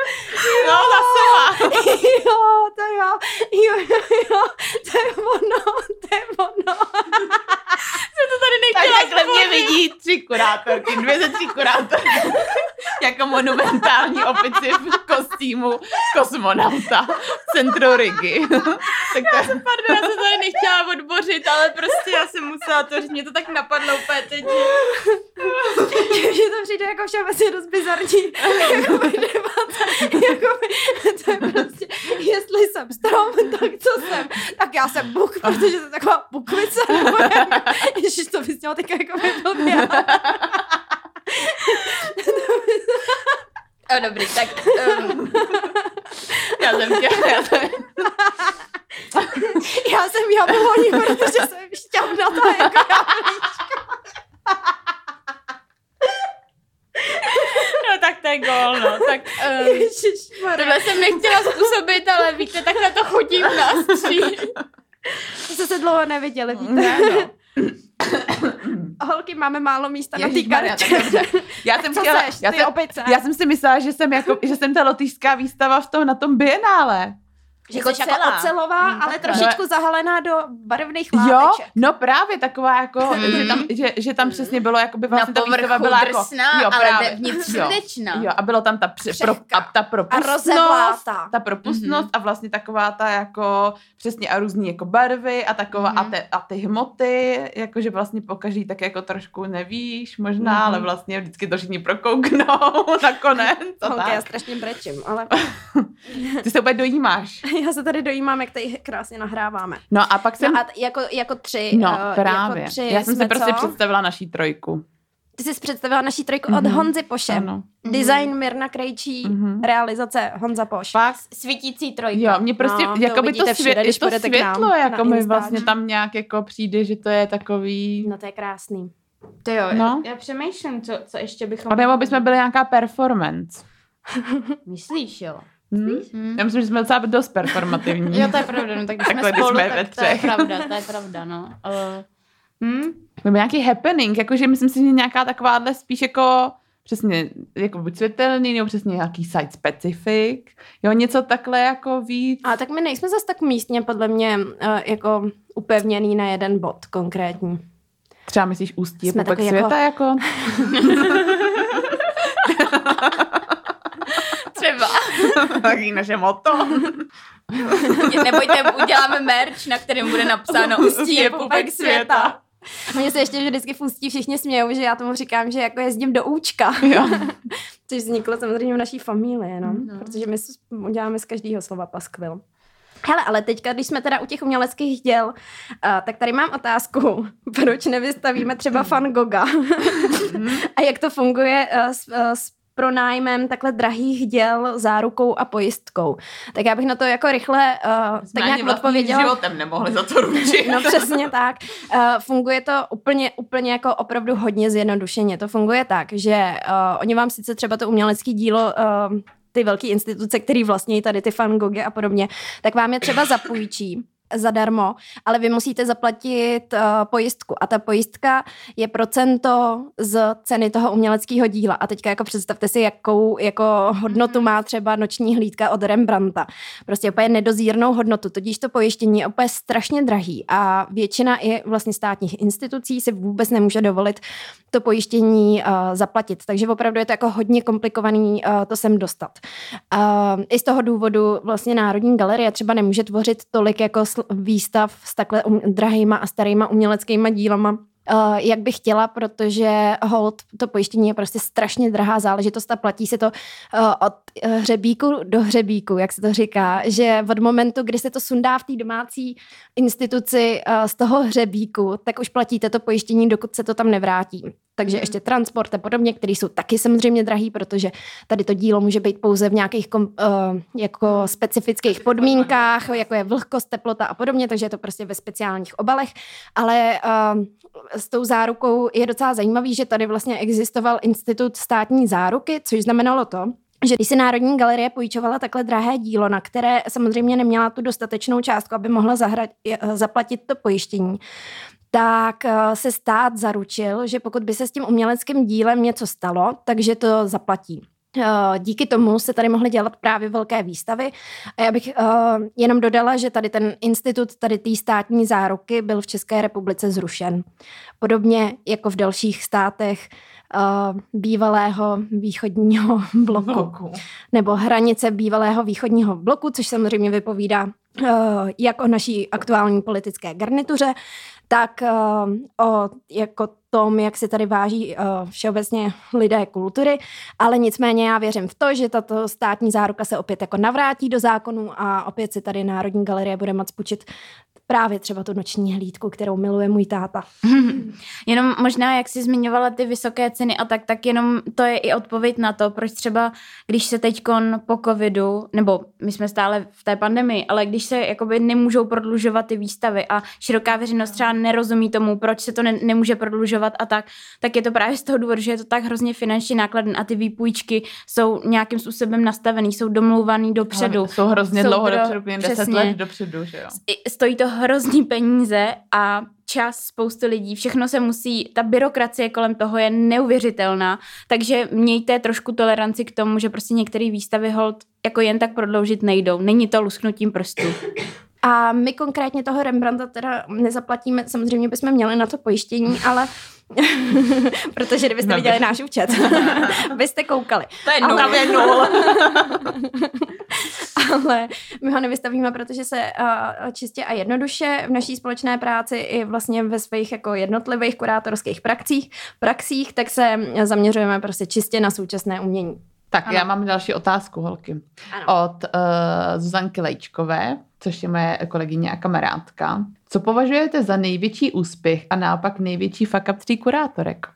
[laughs] No, zase [laughs] jo, to jo, jo, jo, jo, to je ono, to je ono. [laughs] to tady Tak nechtěla takhle mě vidí tři kurátorky, dvě ze jako monumentální opici v kostýmu kosmonauta v centru Rigi. tak to, Pardon, já jsem tady nechtěla odbořit, ale prostě já jsem musela to říct, mě to tak napadlo úplně teď. že- že to přijde jako všeobecně dost bizarní [laughs] jako by debata, jako by, to je prostě, jestli jsem strom, [laughs] tak co jsem, tak já jsem buk, protože jsem taková bukvice, nebo jak, [laughs] ježiš, to bys měla teďka jako by. O, dobrý, tak um, já jsem chtěla, já jsem, Já jsem jabloní, protože jsem šťavnatá jako jablíčko. no tak to je gol, no. Tak um, [laughs] Ježišmarja. tohle jsem nechtěla způsobit, ale víte, takhle to chodí v nás tří. Jsme se dlouho neviděli, víte. ne, no. [coughs] Holky, máme málo místa na té kartě. Já [laughs] jsem chtěla, seš, já jsem, opice? já jsem si myslela, že jsem, jako, že jsem ta lotyšská výstava v tom, na tom bienále. Že Jako jsi jako celá. ocelová, Mm, ale tak trošičku zahalená do barevných Jo, láteček. no právě taková jako, Mm. že, tam, že, že tam přesně bylo, jako by Na vlastně ta výstava byla jako, drsná, jo, ale právě. vevnitř jo, srdečná. jo, a bylo tam ta, při, pro, a ta A propustnost, rozevlátá. ta propustnost a vlastně taková ta jako přesně a různý jako barvy a taková a, Mhm. te, a ty hmoty, jakože vlastně po každý tak jako trošku nevíš možná, Mhm. ale vlastně vždycky to všichni prokouknou [laughs] nakonec. A Holky, já tak. strašně brečím, ale [laughs] Ty se úplně dojímáš. [laughs] já se tady dojímám, jak tady krásně nahráváme. No a pak jsem... No a jako, jako tři. No, eh, právě. Jako tři Já jsem si prostě co? představila naší trojku. Ty jsi představila naší trojku od Mhm. Honzy Poše. Ano. Design Mirna Krejčí, Mhm. realizace Honza Poš. Fakt, Svítící trojka. jo, mě prostě, No, to jako by to, všude, svě- když to nám světlo, na jako mi vlastně tam nějak jako přijde, že to je takový... No to je krásný. To jo, No. já přemýšlím, co, co ještě bychom... A nebo bychom byli nějaká performance. [laughs] Myslíš, jo? Hm? Hm. Já myslím, že jsme docela dost performativní. [laughs] Jo, to je pravda, no tak když jsme Takhle, když spolu, jsme ve tak to je třech. pravda, to je pravda, no. Uh, hm? Nebo nějaký happening, jakože myslím si, že nějaká takováhle spíš jako přesně jako buď světelný, nebo přesně nějaký site specific, jo, něco takhle jako víc. A tak my nejsme zase tak místně podle mě uh, jako upevněný na jeden bod konkrétní. Třeba myslíš ústí je Jsme pupek takový světa jako... [laughs] Třeba. [laughs] Taky naše moto. [laughs] Nebojte, uděláme merch, na kterém bude napsáno Ústí je pupek světa. Mně se ještě vždycky v ústí všichni smějou, že já tomu říkám, že jako jezdím do účka. Jo. [laughs] Což vzniklo samozřejmě v naší familii, no. No. Protože my uděláme z každého slova paskvil. Hele, ale teďka, když jsme teda u těch uměleckých děl, uh, tak tady mám otázku, proč nevystavíme třeba Van Gogha a jak to funguje uh, s, uh, s pronájmem takhle drahých děl zárukou a pojistkou. Tak já bych na to jako rychle uh, tak nějak odpověděla. životem nemohli za to ručit. [laughs] No přesně tak. Uh, funguje to úplně, úplně jako opravdu hodně zjednodušeně. To funguje tak, že uh, oni vám sice třeba to umělecké dílo uh, ty velké instituce, které vlastní tady ty Van Goghy a podobně, tak vám je třeba zapůjčí zadarmo, ale vy musíte zaplatit uh, pojistku. A ta pojistka je procento z ceny toho uměleckého díla. A teďka jako představte si, jakou jako hodnotu má třeba noční hlídka od Rembrandta. Prostě úplně nedozírnou hodnotu, tudíž to pojištění je úplně strašně drahý. A většina i vlastně státních institucí si vůbec nemůže dovolit to pojištění uh, zaplatit, takže opravdu je to jako hodně komplikovaný uh, to sem dostat. Uh, I z toho důvodu vlastně Národní galerie třeba nemůže tvořit tolik jako výstav s takhle um, drahýma a starýma uměleckýma dílama, Uh, jak bych chtěla, protože hold, to pojištění je prostě strašně drahá záležitost a platí se to uh, od uh, hřebíku do hřebíku, jak se to říká, že od momentu, kdy se to sundá v té domácí instituci uh, z toho hřebíku, tak už platíte to pojištění, dokud se to tam nevrátí. Takže ještě transport a podobně, který jsou taky samozřejmě drahý, protože tady to dílo může být pouze v nějakých kom, uh, jako specifických podmínkách, jako je vlhkost, teplota a podobně, takže je to prostě ve speciálních obalech, ale uh, s tou zárukou je docela zajímavý, že tady vlastně existoval institut státní záruky, což znamenalo to, že když si Národní galerie půjčovala takhle drahé dílo, na které samozřejmě neměla tu dostatečnou částku, aby mohla zahrať, zaplatit to pojištění, tak eh, se stát zaručil, že pokud by se s tím uměleckým dílem něco stalo, takže to zaplatí. Eh, díky tomu se tady mohly dělat právě velké výstavy. A já bych uh, jenom dodala, že tady ten institut, tady té státní záruky byl v České republice zrušen. Podobně jako v dalších státech uh, bývalého východního [laughs] bloku. bloku. Nebo hranice bývalého východního bloku, což samozřejmě vypovídá uh, jak o naší aktuální politické garnituře, tak uh, o jako tom, jak se tady váží uh, všeobecně lidé kultury, ale nicméně já věřím v to, že tato státní záruka se opět jako navrátí do zákonu a opět si tady Národní galerie bude moct půjčit právě třeba tu noční hlídku, kterou miluje můj táta. [laughs] jenom možná, jak jsi zmiňovala ty vysoké ceny a tak, tak jenom to je i odpověď na to, proč třeba, když se teďkon po covidu, nebo my jsme stále v té pandemii, ale když se jakoby nemůžou prodlužovat ty výstavy a široká veřejnost třeba nerozumí tomu, proč se to ne, nemůže prodlužovat a tak, tak je to právě z toho důvodu, že je to tak hrozně finančně nákladné a ty výpůjčky jsou nějakým způsobem nastavený, jsou domluvaný dopředu. Jsou hrozně jsou dlouho dopředu, 10 let dopředu, že jo. Stojí to hrozný peníze a čas spoustu lidí, všechno se musí, ta byrokracie kolem toho je neuvěřitelná, takže mějte trošku toleranci k tomu, že prostě některé výstavy hold jako jen tak prodloužit nejdou. Není to lusknutím prstů. A my konkrétně toho Rembrandta teda nezaplatíme, samozřejmě bychom měli na to pojištění, ale [laughs] Protože kdybyste viděli náš účet, [laughs] byste koukali. To je nula. Ale... nul. [laughs] Ale my ho nevystavíme, protože se uh, čistě a jednoduše v naší společné práci i vlastně ve svých jako jednotlivých kurátorských praxích, praxích, tak se zaměřujeme prostě čistě na současné umění. Tak ano. já mám další otázku, holky. Ano. Od uh, Zuzanky Lejčkové, což je moje kolegyně a kamarádka. Co považujete za největší úspěch a naopak největší fuck up tří kurátorek?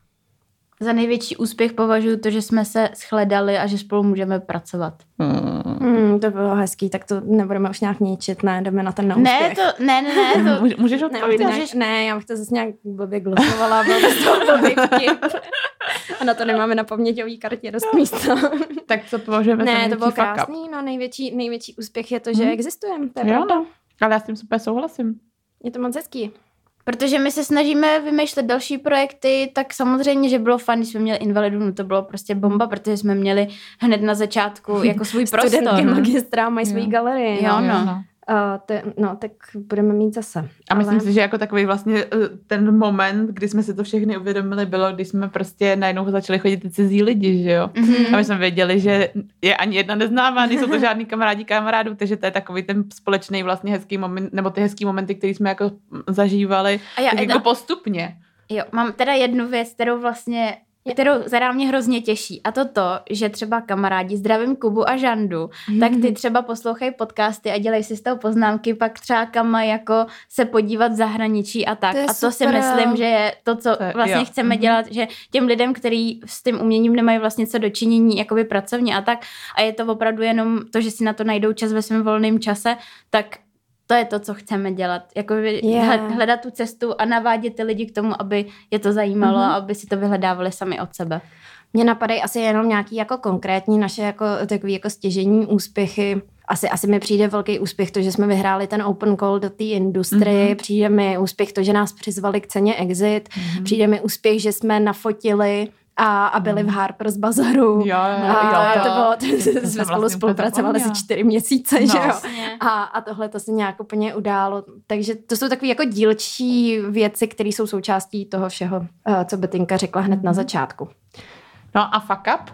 Za největší úspěch považuji to, že jsme se shledali a že spolu můžeme pracovat. Hmm. Hmm, to bylo hezký, tak to nebudeme už nějak ničit, ne, jdeme na ten neúspěch. Ne, to, ne, ne, ne. To... Můžeš odpovědět? Ne, můžeš... ne, já bych to zase nějak blbě glosovala, byl to blbý A na to nemáme na paměťový kartě dost místa. [laughs] tak co považujeme Ne, to bylo krásný, no největší, největší úspěch je to, že hmm. existujeme, to je jo, pravda. Ale já s tím super souhlasím. Je to moc hezký. Protože my se snažíme vymýšlet další projekty, tak samozřejmě, že bylo fajn, když jsme měli invalidu, no to bylo prostě bomba, protože jsme měli hned na začátku jako svůj [laughs] prostor. Studentky magistra mají svůj galerii. Jo, no. no. Uh, te, no, tak budeme mít zase. A myslím ale... si, že jako takový vlastně eh, ten moment, kdy jsme si to všechny uvědomili, bylo, když jsme prostě najednou začali chodit ty cizí lidi, že jo? Mm-hmm. A my jsme věděli, že je ani jedna neznámá, nejsou to žádný kamarádi kamarádů, takže to je takový ten společný vlastně hezký moment, nebo ty hezký momenty, které jsme jako zažívali a já, tak jako postupně. Jo, mám teda jednu věc, kterou vlastně kterou zadá mě hrozně těší. A to to, že třeba kamarádi, zdravím Kubu a Žandu, mm-hmm. tak ty třeba poslouchají podcasty a dělají si z toho poznámky, pak třeba kam jako se podívat v zahraničí a tak. To a to super. si myslím, že je to, co to, vlastně jo. chceme mm-hmm. dělat, že těm lidem, kteří s tím uměním nemají vlastně co dočinění jakoby pracovně a tak, a je to opravdu jenom to, že si na to najdou čas ve svém volném čase, tak to je to, co chceme dělat. Jako yeah. hledat tu cestu a navádět ty lidi k tomu, aby je to zajímalo mm-hmm. a aby si to vyhledávali sami od sebe. Mně napadají asi jenom nějaký jako konkrétní naše jako takový jako stěžení úspěchy. Asi, asi mi přijde velký úspěch to, že jsme vyhráli ten open call do té industrie, mm-hmm. přijde mi úspěch to, že nás přizvali k ceně Exit, mm-hmm. přijde mi úspěch, že jsme nafotili a, a byli v hmm. Harper's Bazaru. Jo, jo, a jo, to bylo, to, jsme spolu vlastně spolupracovali asi čtyři měsíce, no, že jo. A, a tohle to se nějak úplně událo. Takže to jsou takové jako dílčí věci, které jsou součástí toho všeho, eh, co Betinka řekla hned na mhm. začátku. No a fuck up?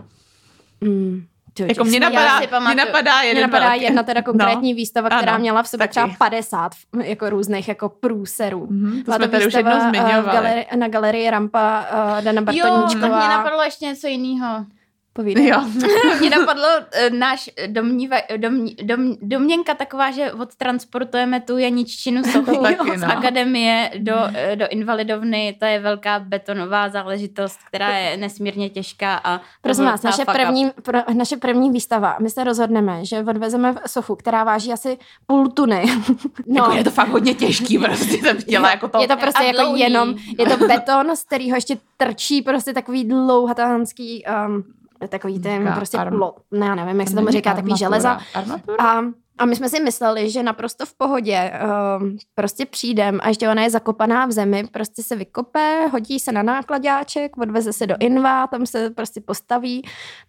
Mm. Ty, jako mě napadá, mě napadá, jeden mě napadá jedna teda konkrétní no. výstava, která ano, měla v sobě taky. třeba 50 jako různých jako průserů. Mm-hmm, to jsme tady už jednou zmiňovali. Galeri, na galerii Rampa uh, Dana Bartoníčková. Jo, tak mě napadlo ještě něco jiného. Povídej. Jo. [laughs] Mě napadlo uh, náš domníva, dom, dom, domněnka taková, že odtransportujeme tu Janiččinu sochu [laughs] taky, z no. akademie do, eh, do invalidovny. To je velká betonová záležitost, která je nesmírně těžká. A Prosím vás, naše první, pro, naše první výstava, my se rozhodneme, že odvezeme sochu, která váží asi půl tuny. [laughs] No. Jako je to fakt hodně těžký, prostě jsem chtěla jako to. je to prostě jako dlouhý. jenom, je to beton, z kterého ještě trčí prostě takový dlouhatánský, um, takový ten prostě arm- plot, ne, já nevím, jak se tomu říká, takový armatura. železa. Armatura? A, a my jsme si mysleli, že naprosto v pohodě um, prostě přijdem a ještě ona je zakopaná v zemi, prostě se vykope, hodí se na nákladáček, odveze se do Inva, tam se prostě postaví.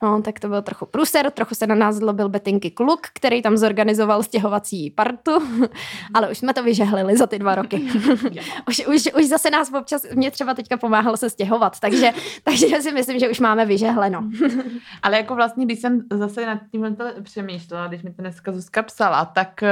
No, tak to byl trochu průser, trochu se na nás zlobil Betinky kluk, který tam zorganizoval stěhovací partu, [laughs] ale už jsme to vyžehlili za ty dva roky. [laughs] už, už, už zase nás občas, mě třeba teďka pomáhalo se stěhovat, takže, [laughs] takže si myslím, že už máme vyžehleno. Ale jako vlastně, když jsem zase nad tím přemýšlela, když mi to dneska Zuzka psala, tak eh,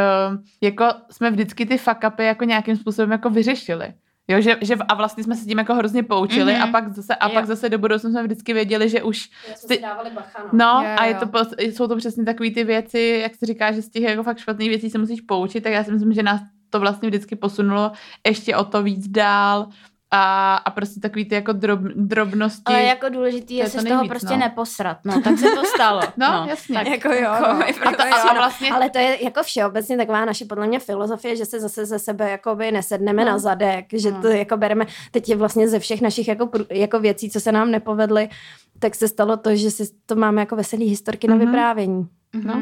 jako jsme vždycky ty fuck upy jako nějakým způsobem jako vyřešili. Jo, že, že, a vlastně jsme se tím jako hrozně poučili Mhm. a pak zase, a Jo. pak zase do budoucna jsme vždycky věděli, že už Ty- dávali bacha, No, Jo, a je jo. to, jsou to přesně takové ty věci, jak se říká, že z těch jako fakt špatných věcí se musíš poučit, tak já si myslím, že nás to vlastně vždycky posunulo ještě o to víc dál a, a prostě takový ty jako drob, drobnosti. Ale jako důležitý je To je se to z toho prostě no. neposrat. No, tak se to stalo. [laughs] No, jasně. Tak, Jako jo, jako, no. jako A to- jo. a vlastně- Ale to je jako všeobecně taková naše podle mě filozofie, že se zase ze sebe jakoby nesedneme No. na zadek, že No. to jako bereme, teď je vlastně ze všech našich jako, jako věcí, co se nám nepovedly, tak se stalo to, že si to máme jako veselý historky na Mhm. vyprávění. No.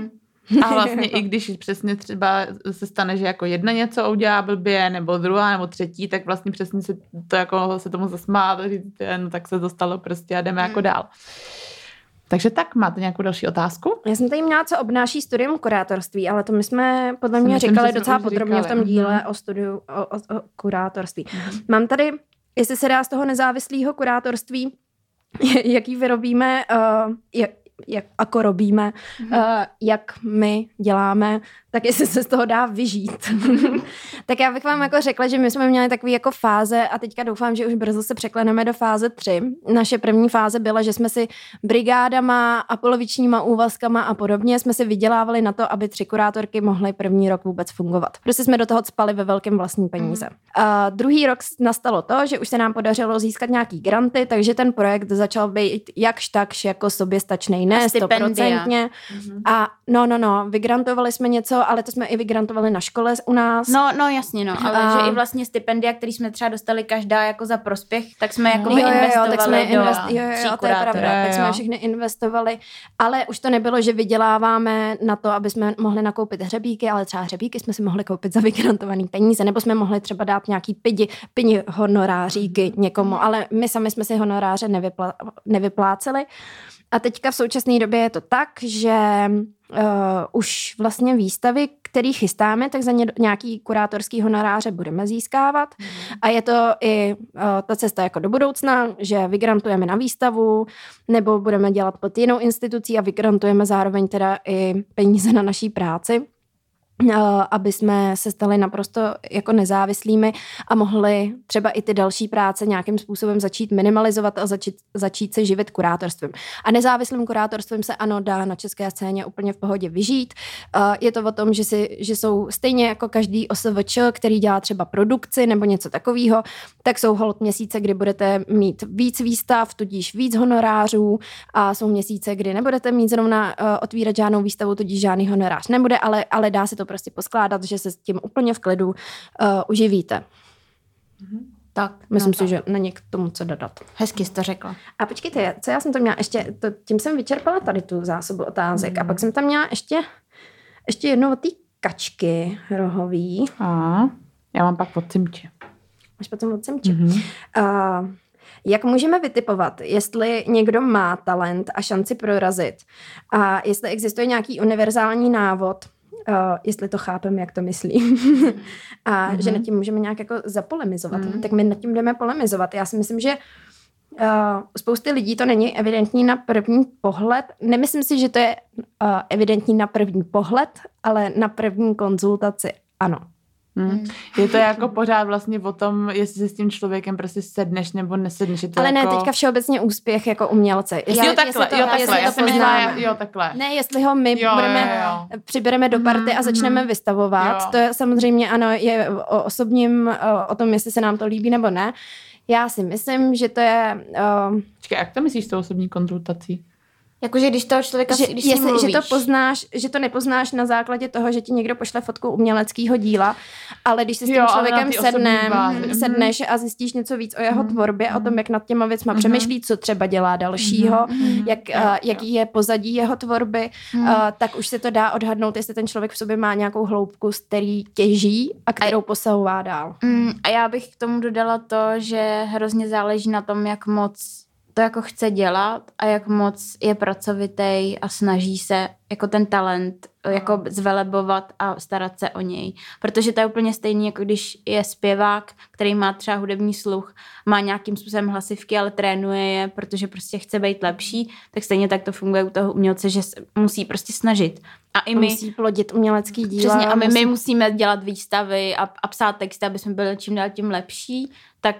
Mhm. A vlastně i když přesně třeba se stane, že jako jedna něco udělá blbě, nebo druhá, nebo třetí, tak vlastně přesně se to jako se tomu zasmát a říct, no tak se to stalo prostě a jdeme Mm. jako dál. Takže tak, máte nějakou další otázku? Já jsem tady měla, co obnáší studium kurátorství, ale to my jsme podle mě myslím, říkali docela podrobně v říkali. tom díle Mhm. o studiu o, o, o kurátorství. Mám tady, jestli se dá z toho nezávislého kurátorství, [laughs] jaký vyrobíme, uh, jak, ako robíme, uh, jak my děláme, tak jestli se z toho dá vyžít. [laughs] tak já bych vám jako řekla, že my jsme měli takové jako fáze a teďka doufám, že už brzo se překleneme do fáze 3. Naše první fáze byla, že jsme si brigádama a polovičníma úvazkama a podobně jsme si vydělávali na to, aby tři kurátorky mohly první rok vůbec fungovat. Prostě jsme do toho spali ve velkém vlastní peníze. Mhm. A druhý rok nastalo to, že už se nám podařilo získat nějaký granty, takže ten projekt začal být jakž takž jako soběstačný, ne stoprocentně. A no, no, no, vygrantovali jsme něco, ale to jsme i vygrantovali na škole u nás. No, no jasně, no, ale A- že i vlastně stipendia, který jsme třeba dostali každá jako za prospěch, tak jsme jako jo, jo, jo, investovali tak jsme do invest, jo, jo, jo, to je pravda, Jo, tak jsme jo. všechny investovali, ale už to nebylo, že vyděláváme na to, aby jsme mohli nakoupit hřebíky, ale třeba hřebíky jsme si mohli koupit za vygrantovaný peníze, nebo jsme mohli třeba dát nějaký pidi, pidi honoráříky někomu, ale my sami jsme si honoráře nevypla, nevypláceli. A teďka v současné době je to tak, že uh, už vlastně výstavy, který chystáme, tak za ně nějaký kurátorský honoráře budeme získávat. A je to i uh, ta cesta jako do budoucna, že vygrantujeme na výstavu, nebo budeme dělat pod jinou institucí a vygrantujeme zároveň teda i peníze na naší práci aby jsme se stali naprosto jako nezávislými a mohli třeba i ty další práce nějakým způsobem začít minimalizovat a začít, začít se živit kurátorstvím. A nezávislým kurátorstvím se ano dá na české scéně úplně v pohodě vyžít. Uh, je to o tom, že, si, že jsou stejně jako každý OSVČ, který dělá třeba produkci nebo něco takového, tak jsou hold měsíce, kdy budete mít víc výstav, tudíž víc honorářů a jsou měsíce, kdy nebudete mít zrovna uh, otvírat žádnou výstavu, tudíž žádný honorář nebude, ale, ale dá se to prostě poskládat, že se s tím úplně v klidu uh, uživíte. Tak, Myslím no, si, tak. že není k tomu co dodat. Hezky jsi to řekla. A počkejte, co já jsem tam měla ještě, to, tím jsem vyčerpala tady tu zásobu otázek mm. a pak jsem tam měla ještě, ještě jednou od té kačky rohový, A já mám pak pod cimče. až potom od semče. Mm-hmm. Uh, jak můžeme vytipovat, jestli někdo má talent a šanci prorazit a jestli existuje nějaký univerzální návod, uh, jestli to chápem, jak to myslím, [laughs] a mm-hmm. že nad tím můžeme nějak jako zapolemizovat, mm-hmm. tak my nad tím jdeme polemizovat. Já si myslím, že uh, spousty lidí to není evidentní na první pohled. Nemyslím si, že to je uh, evidentní na první pohled, ale na první konzultaci ano. Hmm. Je to jako pořád vlastně o tom, jestli se s tím člověkem prostě sedneš nebo nesedneš. Je to Ale jako... ne, teďka všeobecně úspěch jako umělce. Jestli, jo, takhle, to, jo, takhle, jestli já to jsem myslela, jo, takhle. Ne, jestli ho my Jo, budeme, jo, jo. přibereme do party Mhm, a začneme mhm. vystavovat. Jo. To je samozřejmě, ano, je o osobním, o- o tom, jestli se nám to líbí nebo ne. Já si myslím, že to je, uh, Počkej, jak to myslíš s tou osobní konzultací? Jakože když toho člověka, že, když jestli, že mluvíš. to poznáš, že to nepoznáš na základě toho, že ti někdo pošle fotku uměleckého díla, ale když si s tím Jo, člověkem sednem, bázi. Mhm. sedneš a zjistíš něco víc o jeho tvorbě, o tom, jak nad těma věcma Mhm. přemýšlí, co třeba dělá dalšího, jak, Jo, uh, jo. jaký je pozadí jeho tvorby, uh, tak už se to dá odhadnout, jestli ten člověk v sobě má nějakou hloubku, z který těží a kterou posouvá dál. Mm, a já bych k tomu dodala to, že hrozně záleží na tom, jak moc to jako chce dělat a jak moc je pracovitý a snaží se jako ten talent jako zvelebovat a starat se o něj. Protože to je úplně stejný, jako když je zpěvák, který má třeba hudební sluch, má nějakým způsobem hlasivky, ale trénuje je, protože prostě chce být lepší, tak stejně tak to funguje u toho umělce, že se musí prostě snažit. A i my, Musí plodit umělecký díla. Přesně, a my, musí... my musíme dělat výstavy a, a psát texty, aby jsme byli čím dál tím lepší, tak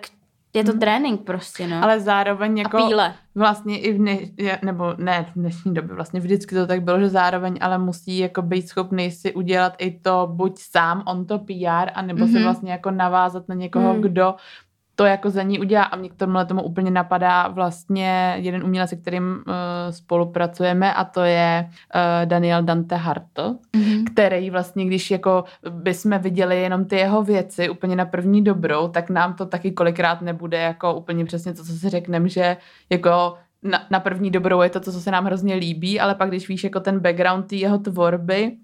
je to trénink prostě, no. Ale zároveň jako... a píle. Vlastně i v dne, nebo ne v dnešní době, vlastně vždycky to tak bylo, že zároveň ale musí jako být schopný si udělat i to buď sám on to PR, anebo mm-hmm. se Mhm. vlastně jako navázat na někoho, Mm. kdo to jako za ní udělá a mě k tomuhle tomu úplně napadá vlastně jeden umělec, se kterým uh, spolupracujeme a to je uh, Daniel Dante Hartl, Mhm. který vlastně, když jako bychom viděli jenom ty jeho věci úplně na první dobrou, tak nám to taky kolikrát nebude jako úplně přesně to, co si řekneme, že jako na, na první dobrou je to, to, co se nám hrozně líbí, ale pak když víš jako ten background té jeho tvorby,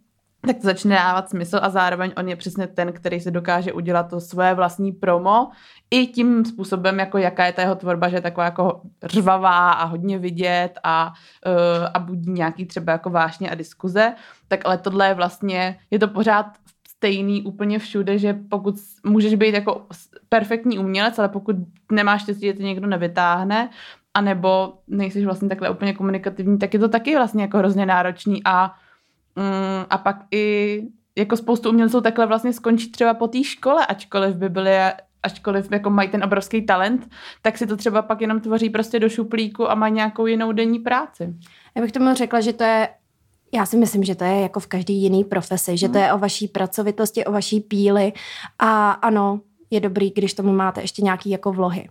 tak to začne dávat smysl a zároveň on je přesně ten, který se dokáže udělat to svoje vlastní promo. I tím způsobem, jako jaká je ta jeho tvorba, že je taková jako řvavá a hodně vidět a, uh, a budí nějaký třeba jako vášně a diskuze, tak ale tohle je vlastně, je to pořád stejný úplně všude, že pokud můžeš být jako perfektní umělec, ale pokud nemáš štěstí, že tě někdo nevytáhne, anebo nejsi vlastně takhle úplně komunikativní, tak je to taky vlastně jako hrozně náročný a, mm, a pak i jako spoustu umělců takhle vlastně skončí třeba po té škole, ačkoliv by byly ačkoliv jako mají ten obrovský talent, tak si to třeba pak jenom tvoří prostě do šuplíku a mají nějakou jinou denní práci. Já bych tomu řekla, že to je já si myslím, že to je jako v každý jiný profesi, že to je o vaší pracovitosti, o vaší píli a ano, je dobrý, když tomu máte ještě nějaký jako vlohy.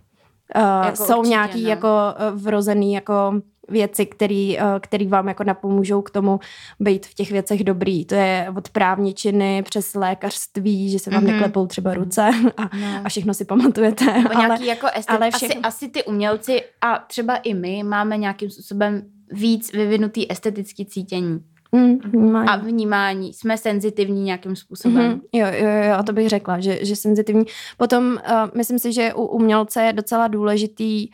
Uh, Jako jsou určitě, nějaký no. jako uh, vrozený jako věci, který, uh, který vám jako napomůžou k tomu být v těch věcech dobrý. To je od právničiny přes lékařství, že se vám Mhm. mm-hmm. neklepou třeba ruce [laughs] a, No. a všechno si pamatujete. Nebo ale, nějaký jako estet, ale ale asi, všechno- asi ty umělci a třeba i my máme nějakým způsobem víc vyvinutý estetický cítění mm, mají. a vnímání. Jsme senzitivní nějakým způsobem. Mhm, jo, jo, jo, to bych řekla, že, že senzitivní. Potom uh, myslím si, že u umělce je docela důležitý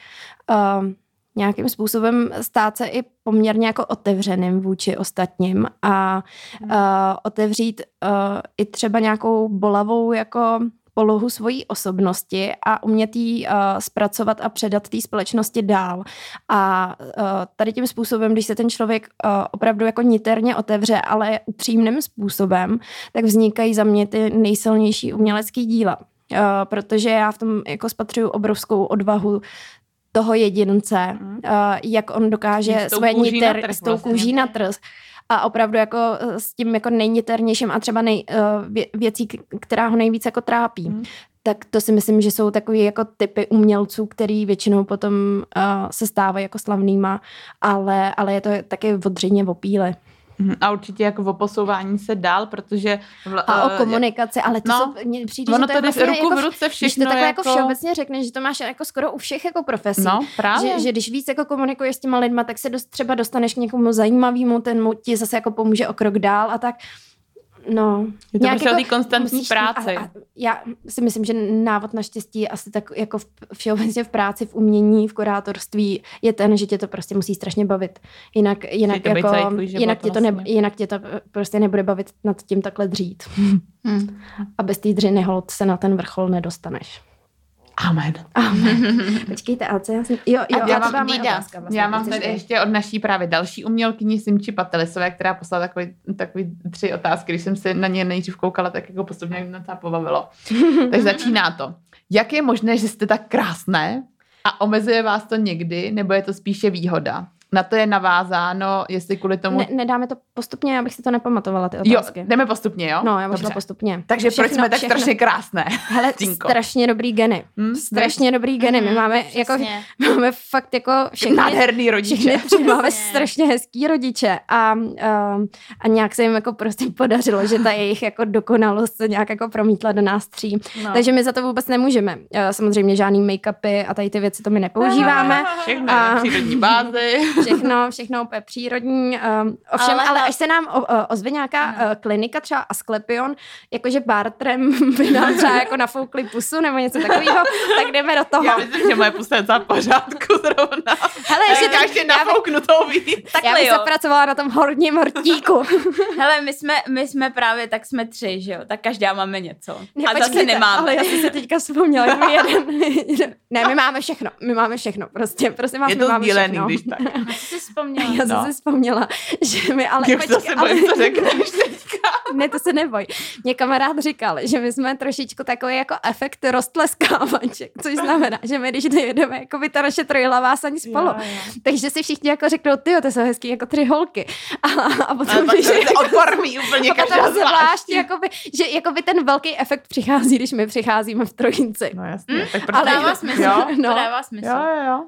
uh, nějakým způsobem stát se i poměrně jako otevřeným vůči ostatním a uh, otevřít uh, i třeba nějakou bolavou jako polohu svojí osobnosti a umět ji uh, zpracovat a předat té společnosti dál. A uh, tady tím způsobem, když se ten člověk uh, opravdu jako niterně otevře, ale upřímným způsobem, tak vznikají za mě ty nejsilnější umělecký díla. Uh, protože já v tom jako spatřuju obrovskou odvahu toho jedince, Mhm. uh, jak on dokáže Jít s tou svoje kůží niter, s tou vlastně. kůží na trh a opravdu jako eh, s tím jako nejniternějším a třeba nej, uh, vě, věcí, která ho nejvíc jako trápí. Mhm. Tak to si myslím, že jsou takový jako typy umělců, který většinou potom uh, se stávají jako slavnýma, ale, ale je to taky odřejmě v opíle. Mhm. A určitě jako o posouvání se dál, protože... Vla, A o eh, komunikaci, ale to no, jsou, mně přijde, Ono že to, to je vlastně ruku jako, v ruce Když to všechno takhle jako jako... všeobecně řekneš, že to máš jako skoro u všech jako profesí. No, právě. Že, že když víc jako komunikuješ s těma lidma, tak se dost, třeba dostaneš k někomu zajímavému, ten mu ti zase jako pomůže o krok dál a tak. No, Je to prostě o té konstantní musíš- práci. A, a, já si myslím, že návod na štěstí asi tak jako v, všeobecně v práci, v umění, v kurátorství je ten, že tě to prostě musí strašně bavit. Jinak, jinak, to jako, život jinak, tě to ne, vlastně. jinak tě to prostě nebude bavit nad tím takhle dřít. Hmm. A bez té dřiny hold se na ten vrchol nedostaneš. Amen. Amen. Počkejte, ale co já jsem... Jo, jo, já to mám otázka vlastně, Já mám tady ještě od naší právě další umělkyni Simči Patelisové, která poslala takový, takový tři otázky. Když jsem se na ně nejdřív koukala, tak jako postupně mě to pobavilo. [laughs] Takže začíná to. Jak je možné, že jste tak krásné a omezuje vás to někdy, nebo je to spíše výhoda? Na to je navázáno, jestli kvůli tomu... Ne, nedáme to postupně, abych si to nepamatovala, ty jo, otázky. jdeme postupně, jo? No, já šla postupně. Takže proč jsme tak všechno- strašně krásné? Hele, Tinko. strašně dobrý geny. Hm? Strašně dobrý geny. My Mhm, máme, jako, máme fakt jako všechny, Nádherný rodiče. všechny máme strašně hezký rodiče a, um, a nějak se jim jako prostě podařilo, že ta jejich jako dokonalost se nějak jako promítla do nás tří. No. Takže my za to vůbec nemůžeme. Eh, Samozřejmě žádný make-upy a tady ty věci to my nepoužíváme. Všechno A- na přírodní bázi. Všechno, všechno úplně přírodní. Um, ovšem, ale, Ale- až se nám o, o, ozve nějaká Ano. uh, klinika, třeba Asklepion, jakože bartrem [laughs] by nám třeba jako nafoukli pusu nebo něco takového, tak jdeme do toho. Já myslím, že moje pusa je v pořádku zrovna. Hele, Já ještě to- ještě já bych- nafouknutou víc. Já bych zapracovala na tom horním hortíku. [laughs] Hele, my jsme, my jsme právě, tak jsme tři, že jo? Tak každá máme něco. Ne, a zase nemáme. Ale já jsem se teďka vzpomněla, jako [laughs] jeden. ne, my máme všechno, my máme všechno, prostě, prosím vás, Je my to máme sdílený, všechno. když tak. A co jsi vzpomněla? Já jsem No. si vzpomněla, že my ale... Já už zase bojím, co řekneš teďka. [laughs] Ne, to se neboj. Mě kamarád říkal, že my jsme trošičku takový jako efekt roztleskávaček, což znamená, že my když dojedeme, jako by ta naše trojhlavá saň spolu, Jo, jo. takže si všichni jako řeknou, ty to jsou hezký jako tři holky. A, a Ale potom, pak když, to se [laughs] odpormí úplně a potom každá zvlášť, zvlášť. jakoby, že jakoby ten velký efekt přichází, když my přicházíme v trojici. No jasně, tak To dává smysl. Jo, [laughs] To No. dává smysl. jo, jo, jo.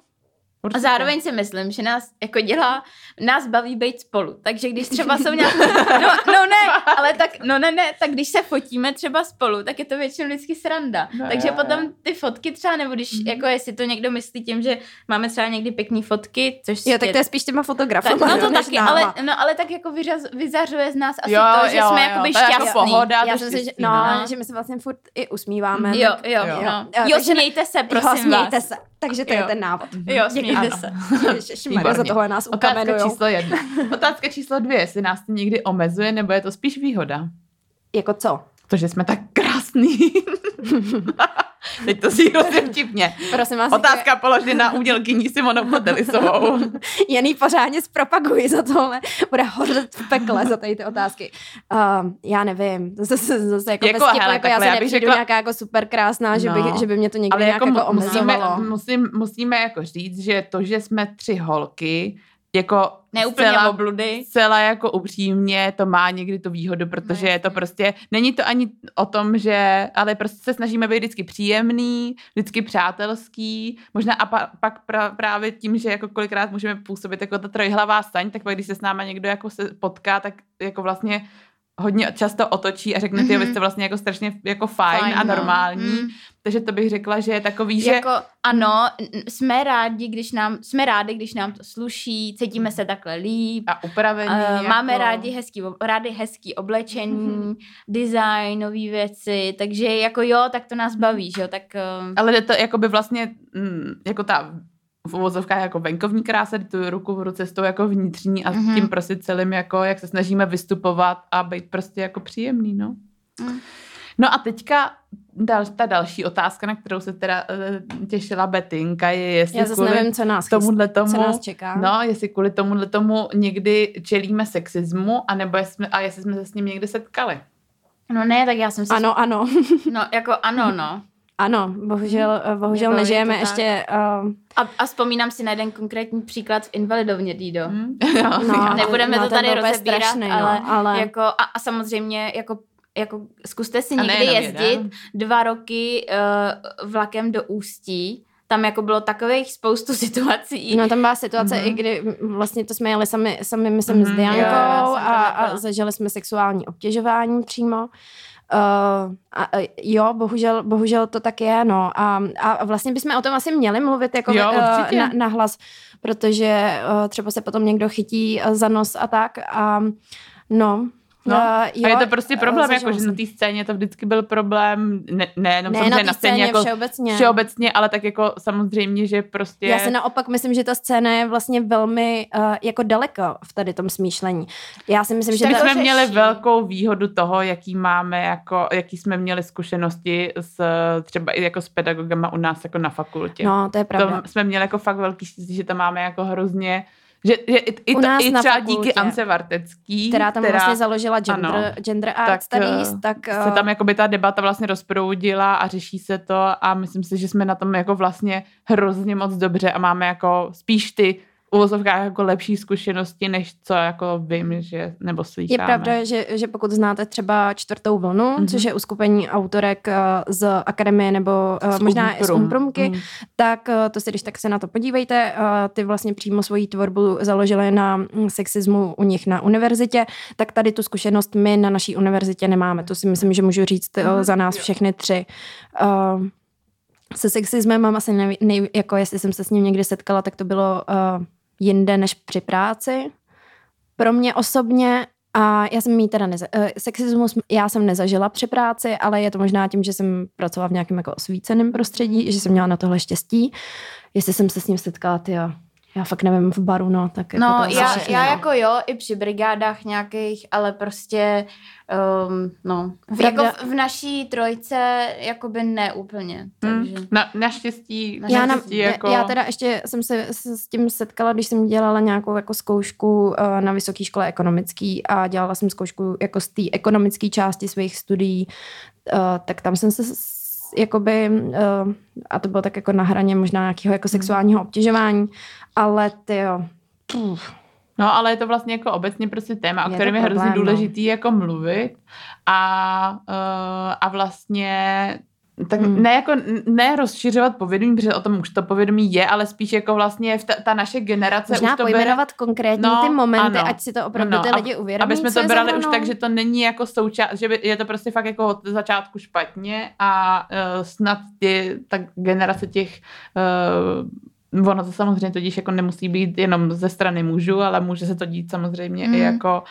A Určitě. zároveň si myslím, že nás jako dělá, nás baví být spolu. Takže když třeba jsou nějak... No, no ne, ale tak, no ne, ne, tak když se fotíme třeba spolu, tak je to většinou vždycky sranda. No, Takže jo, potom jo. ty fotky třeba, nebo když, Mhm. jako jestli to někdo myslí tím, že máme třeba někdy pěkné fotky, což Jo, tak to je spíš těma tak, fotografama. no jo, to taky, náma. ale, no, ale tak jako vyřaz, vyzařuje z nás asi Jo, to, že jo, jsme jo, jakoby to je jako šťastný. pohoda. Já to jsem si, že, no, no. že my se vlastně furt i usmíváme. Jo, tak- jo, Jo. jo. Jo, Jo, smějte se, Jo, prosím smějte vás. se. Takže to je Jo. ten návod. Jo, smějte Ano. se. Ježišmarja, za Výborně. tohle nás Otázka ukamenujou. číslo jedna. Otázka číslo dvě, jestli nás to někdy omezuje, nebo je to spíš výhoda? Jako co? To, že jsme tak krásný. [laughs] Teď to si hrozně vtipně. Prosím vás, Otázka položena umělkyní Simonou Potelisovou. [laughs] jen jí pořádně zpropaguji za tohle. Bude hořet v pekle za tady ty otázky. Uh, já nevím, zase, zase, zase jako, Jako, hele, jako já takhle, se já bych nepřijdu řekla- nějaká jako super krásná, že, No. že by mě to někdy Ale nějak jako, jako, musíme, omezovalo. musím, musíme jako říct, že to, že jsme tři holky, jako Neúplně zcela- obludy. Zcela jako upřímně to má někdy tu výhodu, protože No, je to prostě, není to ani o tom, že, ale prostě se snažíme být vždycky příjemný, vždycky přátelský, možná a pa, pak pra, právě tím, že jako kolikrát můžeme působit jako ta trojhlavá staň, tak pak když se s náma někdo jako se potká, tak jako vlastně hodně často otočí a řekne, ty, Mhm. vy jste vlastně jako strašně jako fajn, Fajn, a no. normální, Mm. takže to bych řekla, že je takový, že Jako ano, jsme rádi, když nám, jsme rádi, když nám to sluší, cítíme se takhle líp, a upravený. Uh, jako... máme rádi hezký, rádi hezký oblečení, [laughs] design, nové věci, takže jako jo, tak to nás baví, že jo, tak uh, Ale to jako by vlastně, mm, jako ta v uvozovkách jako venkovní krása, tu ruku v ruce s tou jako vnitřní a Mhm. s tím prostě celým jako, jak se snažíme vystupovat a být prostě jako příjemný, no. Mm. No a teďka dal, ta další otázka, na kterou se teda uh, těšila Betinka, je jestli Já zase kvůli nevím, co nás, tomuhle tomu, co nás čeká. no, jestli kvůli tomuhle tomu někdy čelíme sexismu, anebo jestli, a jestli jsme se s ním někdy setkali. no ne, tak já jsem si, Ano, ano. [laughs] no jako ano, no. Ano, bohužel, eh, bohužel Jako je nežijeme ještě... Uh, A, a vzpomínám si na jeden konkrétní příklad v Invalidovně, Dido. Hm? [laughs] Jo. no, Nebudeme no, to tady rozebírat, strašný, no, ale, ale... Jako, a, a samozřejmě jako jako zkuste si někdy nejenom jezdit jeden. dva roky uh, vlakem do Ústí. Tam jako bylo takových spoustu [laughs] situací. No tam byla situace, Mhm. mm-hmm. i kdy vlastně to jsme jeli sami, sami myslím Mhm, s jo, Diankou jo, a, a zažili jsme sexuální obtěžování přímo. Uh, a, a jo, bohužel, bohužel to tak je, no. A, a vlastně bychom o tom asi měli mluvit jako Jo, eh, určitě. na, na hlas, protože uh, třeba se potom někdo chytí eh, za nos a tak. A no, No, Uh, jo, a je to prostě problém, uh, jako, že na té scéně to vždycky byl problém, ne, nejenom ne, samozřejmě na, na scéně, scéně jako všeobecně. všeobecně, ale tak jako samozřejmě, že prostě... Já si naopak myslím, že ta scéna je vlastně velmi uh, jako daleko v tady tom smýšlení. Já si myslím, že My jsme řeší. měli velkou výhodu toho, jaký máme, jako, jaký jsme měli zkušenosti s, třeba i jako s pedagogama u nás jako na fakultě. No, to je pravda. To jsme měli jako fakt velký štěstí, že tam máme jako hrozně že, že i, i, U to, nás i třeba fakultě, díky Ance Vartecký, která tam vlastně založila gender, ano, gender art tak, studies, eh, tak se uh, tam jako by ta debata vlastně rozproudila a řeší se to a myslím si, že jsme na tom jako vlastně hrozně moc dobře a máme jako spíš ty uvozovkách jako lepší zkušenosti, než co jako vím, že, nebo je slýcháme. pravda, že, že pokud znáte třeba čtvrtou vlnu, Mhm. mm-hmm. což je uskupení autorek uh, z akademie nebo uh, možná i z Umprum. Umprumky, Mm. tak uh, to si když tak se na to podívejte. Ty vlastně přímo svoji tvorbu založily na mm, sexismu u nich na univerzitě, tak tady tu zkušenost my na naší univerzitě nemáme. To si myslím, že můžu říct uh, za nás všechny tři. Se sexismem mám asi neví, nej, jako jestli jsem se s ním někdy setkala, tak to bylo uh, jinde než při práci. Pro mě osobně a já jsem jí teda neza, uh, sexismus já jsem nezažila při práci, ale je to možná tím, že jsem pracovala v nějakém jako osvíceném prostředí, že jsem měla na tohle štěstí. Jestli jsem se s ním setkala, ty já fakt nevím v baru, no, tak jako No, já, já no. jako jo, i při brigádách nějakých, ale prostě, um, no, v, Pravda- jako v, v naší trojce, jakoby ne úplně, takže... Hmm. Na, naštěstí, Já Já, na, naštěstí jako... já teda ještě jsem se s, s tím setkala, když jsem dělala nějakou jako zkoušku uh, na vysoké škole ekonomický a dělala jsem zkoušku jako z té ekonomické části svých studií, uh, tak tam jsem se s- jakoby, uh, a to bylo tak jako na hraně možná nějakého jako sexuálního obtěžování, ale ty jo, No, ale je to vlastně jako obecně prostě téma, o Je kterém je hrozně no. důležitý jako mluvit a, uh, a vlastně tak Hmm. ne jako ne rozšiřovat povědomí, protože o tom už to povědomí je, ale spíš jako vlastně v ta, ta naše generace možná už to bere, pojmenovat konkrétní No, ty momenty, ano. ať si to opravdu No, ty lidi uvědomí, aby jsme to brali už tak, že to není jako součást, že by, je to prostě fakt jako od začátku špatně a uh, snad ty, ta generace těch uh, ono to samozřejmě totiž jako nemusí být jenom ze strany mužů, ale může se to dít samozřejmě Hmm. i jako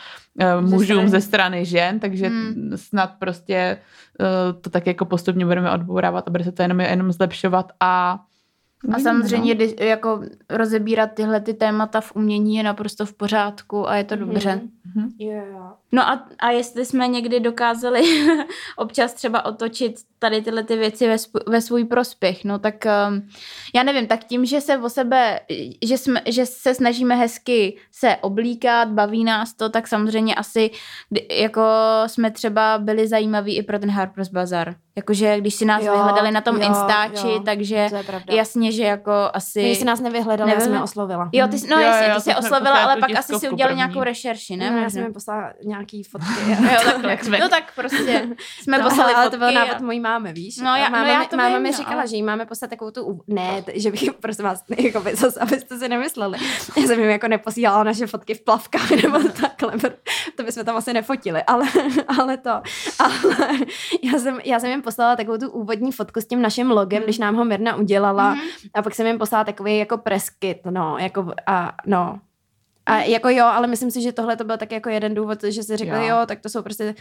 uh, Ze mužům strany- ze strany žen, takže Hmm. snad prostě uh, to tak jako postupně budeme odbourávat a bude se to jenom, jenom zlepšovat a A samozřejmě kdy- jako rozebírat tyhle ty témata v umění je naprosto v pořádku a je to dobře. Mhm. Jo, jo. No a, a jestli jsme někdy dokázali [laughs] občas třeba otočit tady tyhle ty věci ve, sp- ve svůj prospěch, no tak um, já nevím, tak tím, že se o sebe, že, jsme, že se snažíme hezky se oblíkat, baví nás to, tak samozřejmě asi jako jsme třeba byli zajímaví i pro ten Harper's Bazaar. Jakože když si nás Jo, vyhledali na tom jo, Instači, jo. takže To je pravda. jasně, že jako asi... Když si nás nevyhledali, já jsem je oslovila. Jo, ty, jsi- no Jo, jasně, jo, ty to jsi oslovila, ale pak asi si udělali první. nějakou rešerši, ne? Ne, já Možná. jsem jim poslala nějaký fotky. [laughs] Jo, [laughs] takhle. Jak jsme- No tak prostě [laughs] jsme to, poslali ale fotky. to byl a- návod mojí mámy, víš? No, já- no, máma, já mi- to máma vím, mi no, říkala, že jí máme poslat takovou tu... Ne, že bych prosím vás, jako by, zas, abyste si nemysleli. Já jsem jim jako neposílala naše fotky v plavkách nebo takhle. To bychom tam asi nefotili, ale, ale to. Ale já jsem, já jsem jim poslala takovou tu úvodní fotku s tím naším logem, když nám ho Mirna udělala. Mhm. A pak jsem jim poslala takový jako preskit, no, jako a no. A jako jo, ale myslím si, že tohle to byl tak jako jeden důvod, že si řekli, Jo. jo, tak to jsou prostě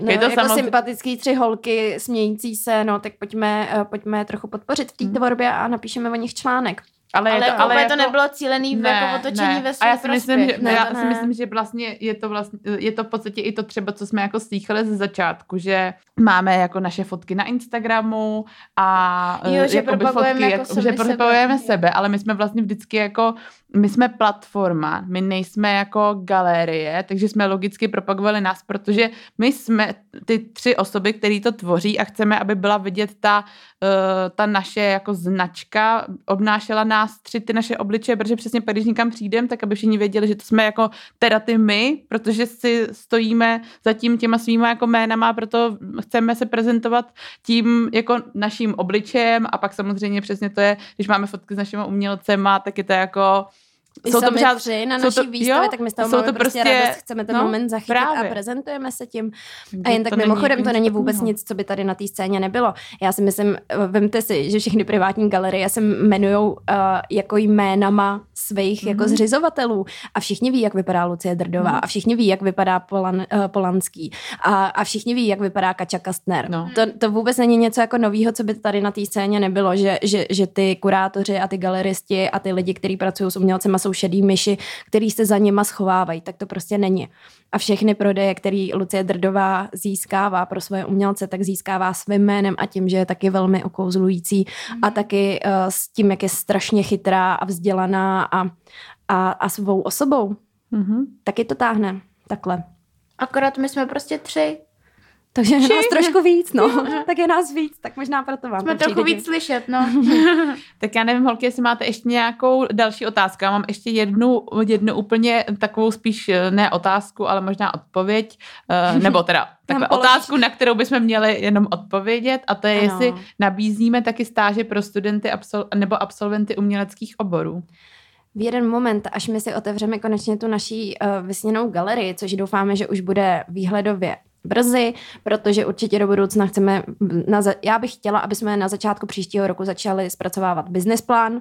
No, Je to jako samozřejmě- sympatický tři holky smějící se, no tak pojďme, eh, pojďme trochu podpořit v té Hmm. tvorbě a napíšeme o nich článek. ale, je Ale, to, ale ale jako, to nebylo cílený v jako otočení ve A svůj já si myslím, že. Ne, já to si ne. myslím, že vlastně je to vlastně, je to v podstatě i to třeba, co jsme jako slýchali ze začátku, že máme jako naše fotky na Instagramu a Jo, eh, že propagujeme fotky, jako jako, že sebe. propagujeme sebe, ale my jsme vlastně vždycky jako, my jsme platforma, my nejsme jako galerie, takže jsme logicky propagovali nás, protože my jsme ty tři osoby, které to tvoří a chceme, aby byla vidět ta, eh, ta naše jako značka, obnášela nás tři ty naše obličeje, protože přesně pak, když někam přijdem, tak aby všichni věděli, že to jsme jako teda ty my, protože si stojíme za tím těma svýma jako jménama, proto chceme se prezentovat tím jako naším obličejem. A pak samozřejmě přesně to je, když máme fotky s našimi umělcema, tak je to jako jsou to pořád, tři na naší to, výstavě, jo, tak my z toho máme to prostě, prostě radost, chceme ten no, moment zachytit právě. a prezentujeme se tím. A jen tak mimochodem, to není vůbec nic, co by tady na té scéně nebylo. Já si myslím, vemte si, že všechny privátní galerie se jmenují uh, jako jménama svých mm-hmm. jako zřizovatelů a všichni ví, jak vypadá Lucie Drdová mm-hmm. a všichni ví, jak vypadá Polan, uh, Polanský a, a všichni ví, jak vypadá Kača Kastner. No. To, to vůbec není něco jako novýho, co by tady na té scéně nebylo, že, že, že ty kurátoři a ty galeristi a ty lidi, kteří pracují s umělcema, jsou šedý myši, který se za nima schovávají. Tak to prostě není. A všechny prodeje, který Lucie Drdová získává pro svoje umělce, tak získává svým jménem a tím, že je taky velmi okouzlující a taky uh, s tím, jak je strašně chytrá a vzdělaná a, a, a svou osobou. Mm-hmm. Taky to táhne takhle. Akorát my jsme prostě tři takže je nás trošku víc, no. tak je nás víc, tak možná proto vám Jsme trochu víc slyšet, no. [laughs] tak já nevím, holky, jestli máte ještě nějakou další otázku. Já mám ještě jednu, jednu úplně takovou spíš eh, ne otázku, ale možná odpověď, uh, nebo teda [laughs] takhle otázku, na kterou bychom měli jenom odpovědět a to je, ano. jestli nabízíme taky stáže pro studenty absol- nebo absolventy uměleckých oborů v jeden moment, až my si otevřeme konečně tu naší uh, vysněnou galerii, což doufáme, že už bude výhledově brzy, protože určitě do budoucna chceme, na, já bych chtěla, aby jsme na začátku příštího roku začali zpracovávat business plán, uh,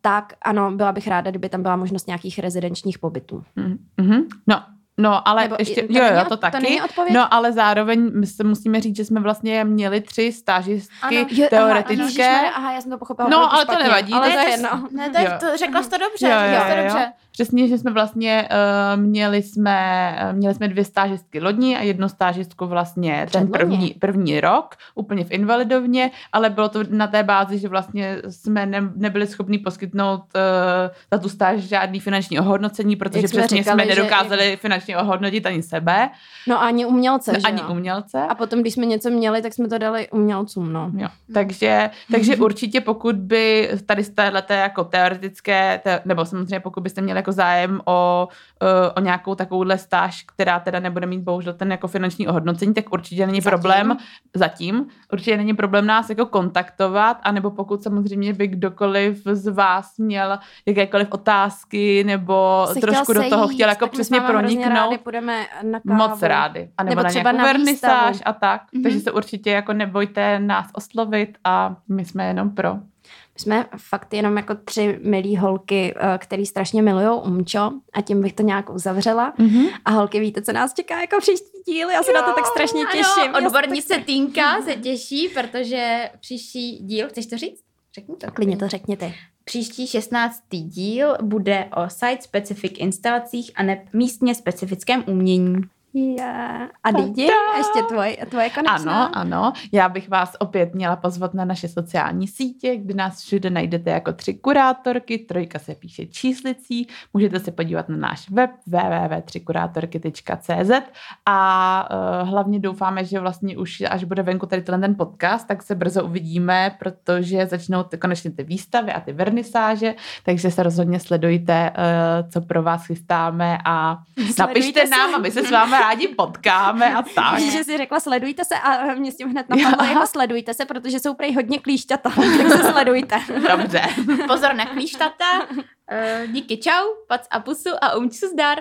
tak ano, byla bych ráda, kdyby tam byla možnost nějakých rezidenčních pobytů. Mm-hmm. No, No, ale Nebo ještě, jo, jo, to, to taky. No, ale zároveň my se musíme říct, že jsme vlastně měli tři stážistky ano, jo, teoretické. Aha, aha, já jsem to pochopila. No, ale špatně, to nevadí. Ale to je jedno. Ne, to, je, to řekla jsi to dobře. Jo, jo, jo, to dobře. Přesně, že jsme vlastně uh, měli jsme uh, měli jsme dvě stážistky lodní a jednu stážistku vlastně ten první, první rok, úplně v invalidovně, ale bylo to na té bázi, že vlastně jsme ne, nebyli schopni poskytnout uh, za tu stáž žádný finanční ohodnocení, protože Jak přesně jsme, říkali, jsme nedokázali že... finančně ohodnotit ani sebe. No ani umělce, no, že Ani jo? umělce. A potom, když jsme něco měli, tak jsme to dali umělcům, no. Jo. Takže, takže [laughs] určitě pokud by tady z téhleté jako teoretické, te, nebo samozřejmě pokud byste měli jako zájem o, e, o nějakou takovouhle stáž, která teda nebude mít bohužel ten jako finanční ohodnocení, tak určitě není zatím. problém zatím, určitě není problém nás jako kontaktovat, anebo pokud samozřejmě by kdokoliv z vás měl jakékoliv otázky nebo Jsi trošku do toho chtěl jako přesně proniknout. Rádi půjdeme na kávu. Moc rádi. A nebo, nebo na třeba na vernisáž a tak. Mm-hmm. Takže se určitě jako nebojte nás oslovit a my jsme jenom pro. My jsme fakt jenom jako tři milí holky, eh, který strašně milují umčo a tím bych to nějak uzavřela. Mm-hmm. A holky, víte, co nás čeká jako příští díl? Já se jo, na to tak strašně těším. Ano, odbornice tak... Týnka se těší, protože příští díl, chceš to říct? Řekni to. Klidně to řekněte. Příští 16. díl bude o site-specific instalacích a ne místně specifickém umění. Yeah. A Didi, ještě tvoje, tvoje konečná? Ano, ano. Já bych vás opět měla pozvat na naše sociální sítě, kde nás všude najdete jako tři kurátorky. Trojka se píše číslicí. Můžete se podívat na náš web www.třikurátorky.cz a uh, hlavně doufáme, že vlastně už až bude venku tady ten podcast, tak se brzo uvidíme, protože začnou ty, konečně ty výstavy a ty vernisáže, takže se rozhodně sledujte, uh, co pro vás chystáme a Sledujte napište se. nám a my se s vámi rádi potkáme a tak. Že si řekla sledujte se a mě s tím hned [laughs] napadlo jako sledujte se, protože jsou prej hodně klíšťata, [laughs] tak se sledujte. Dobře. Pozor na klíšťata. Uh, díky čau, pac a pusu a umču zdar.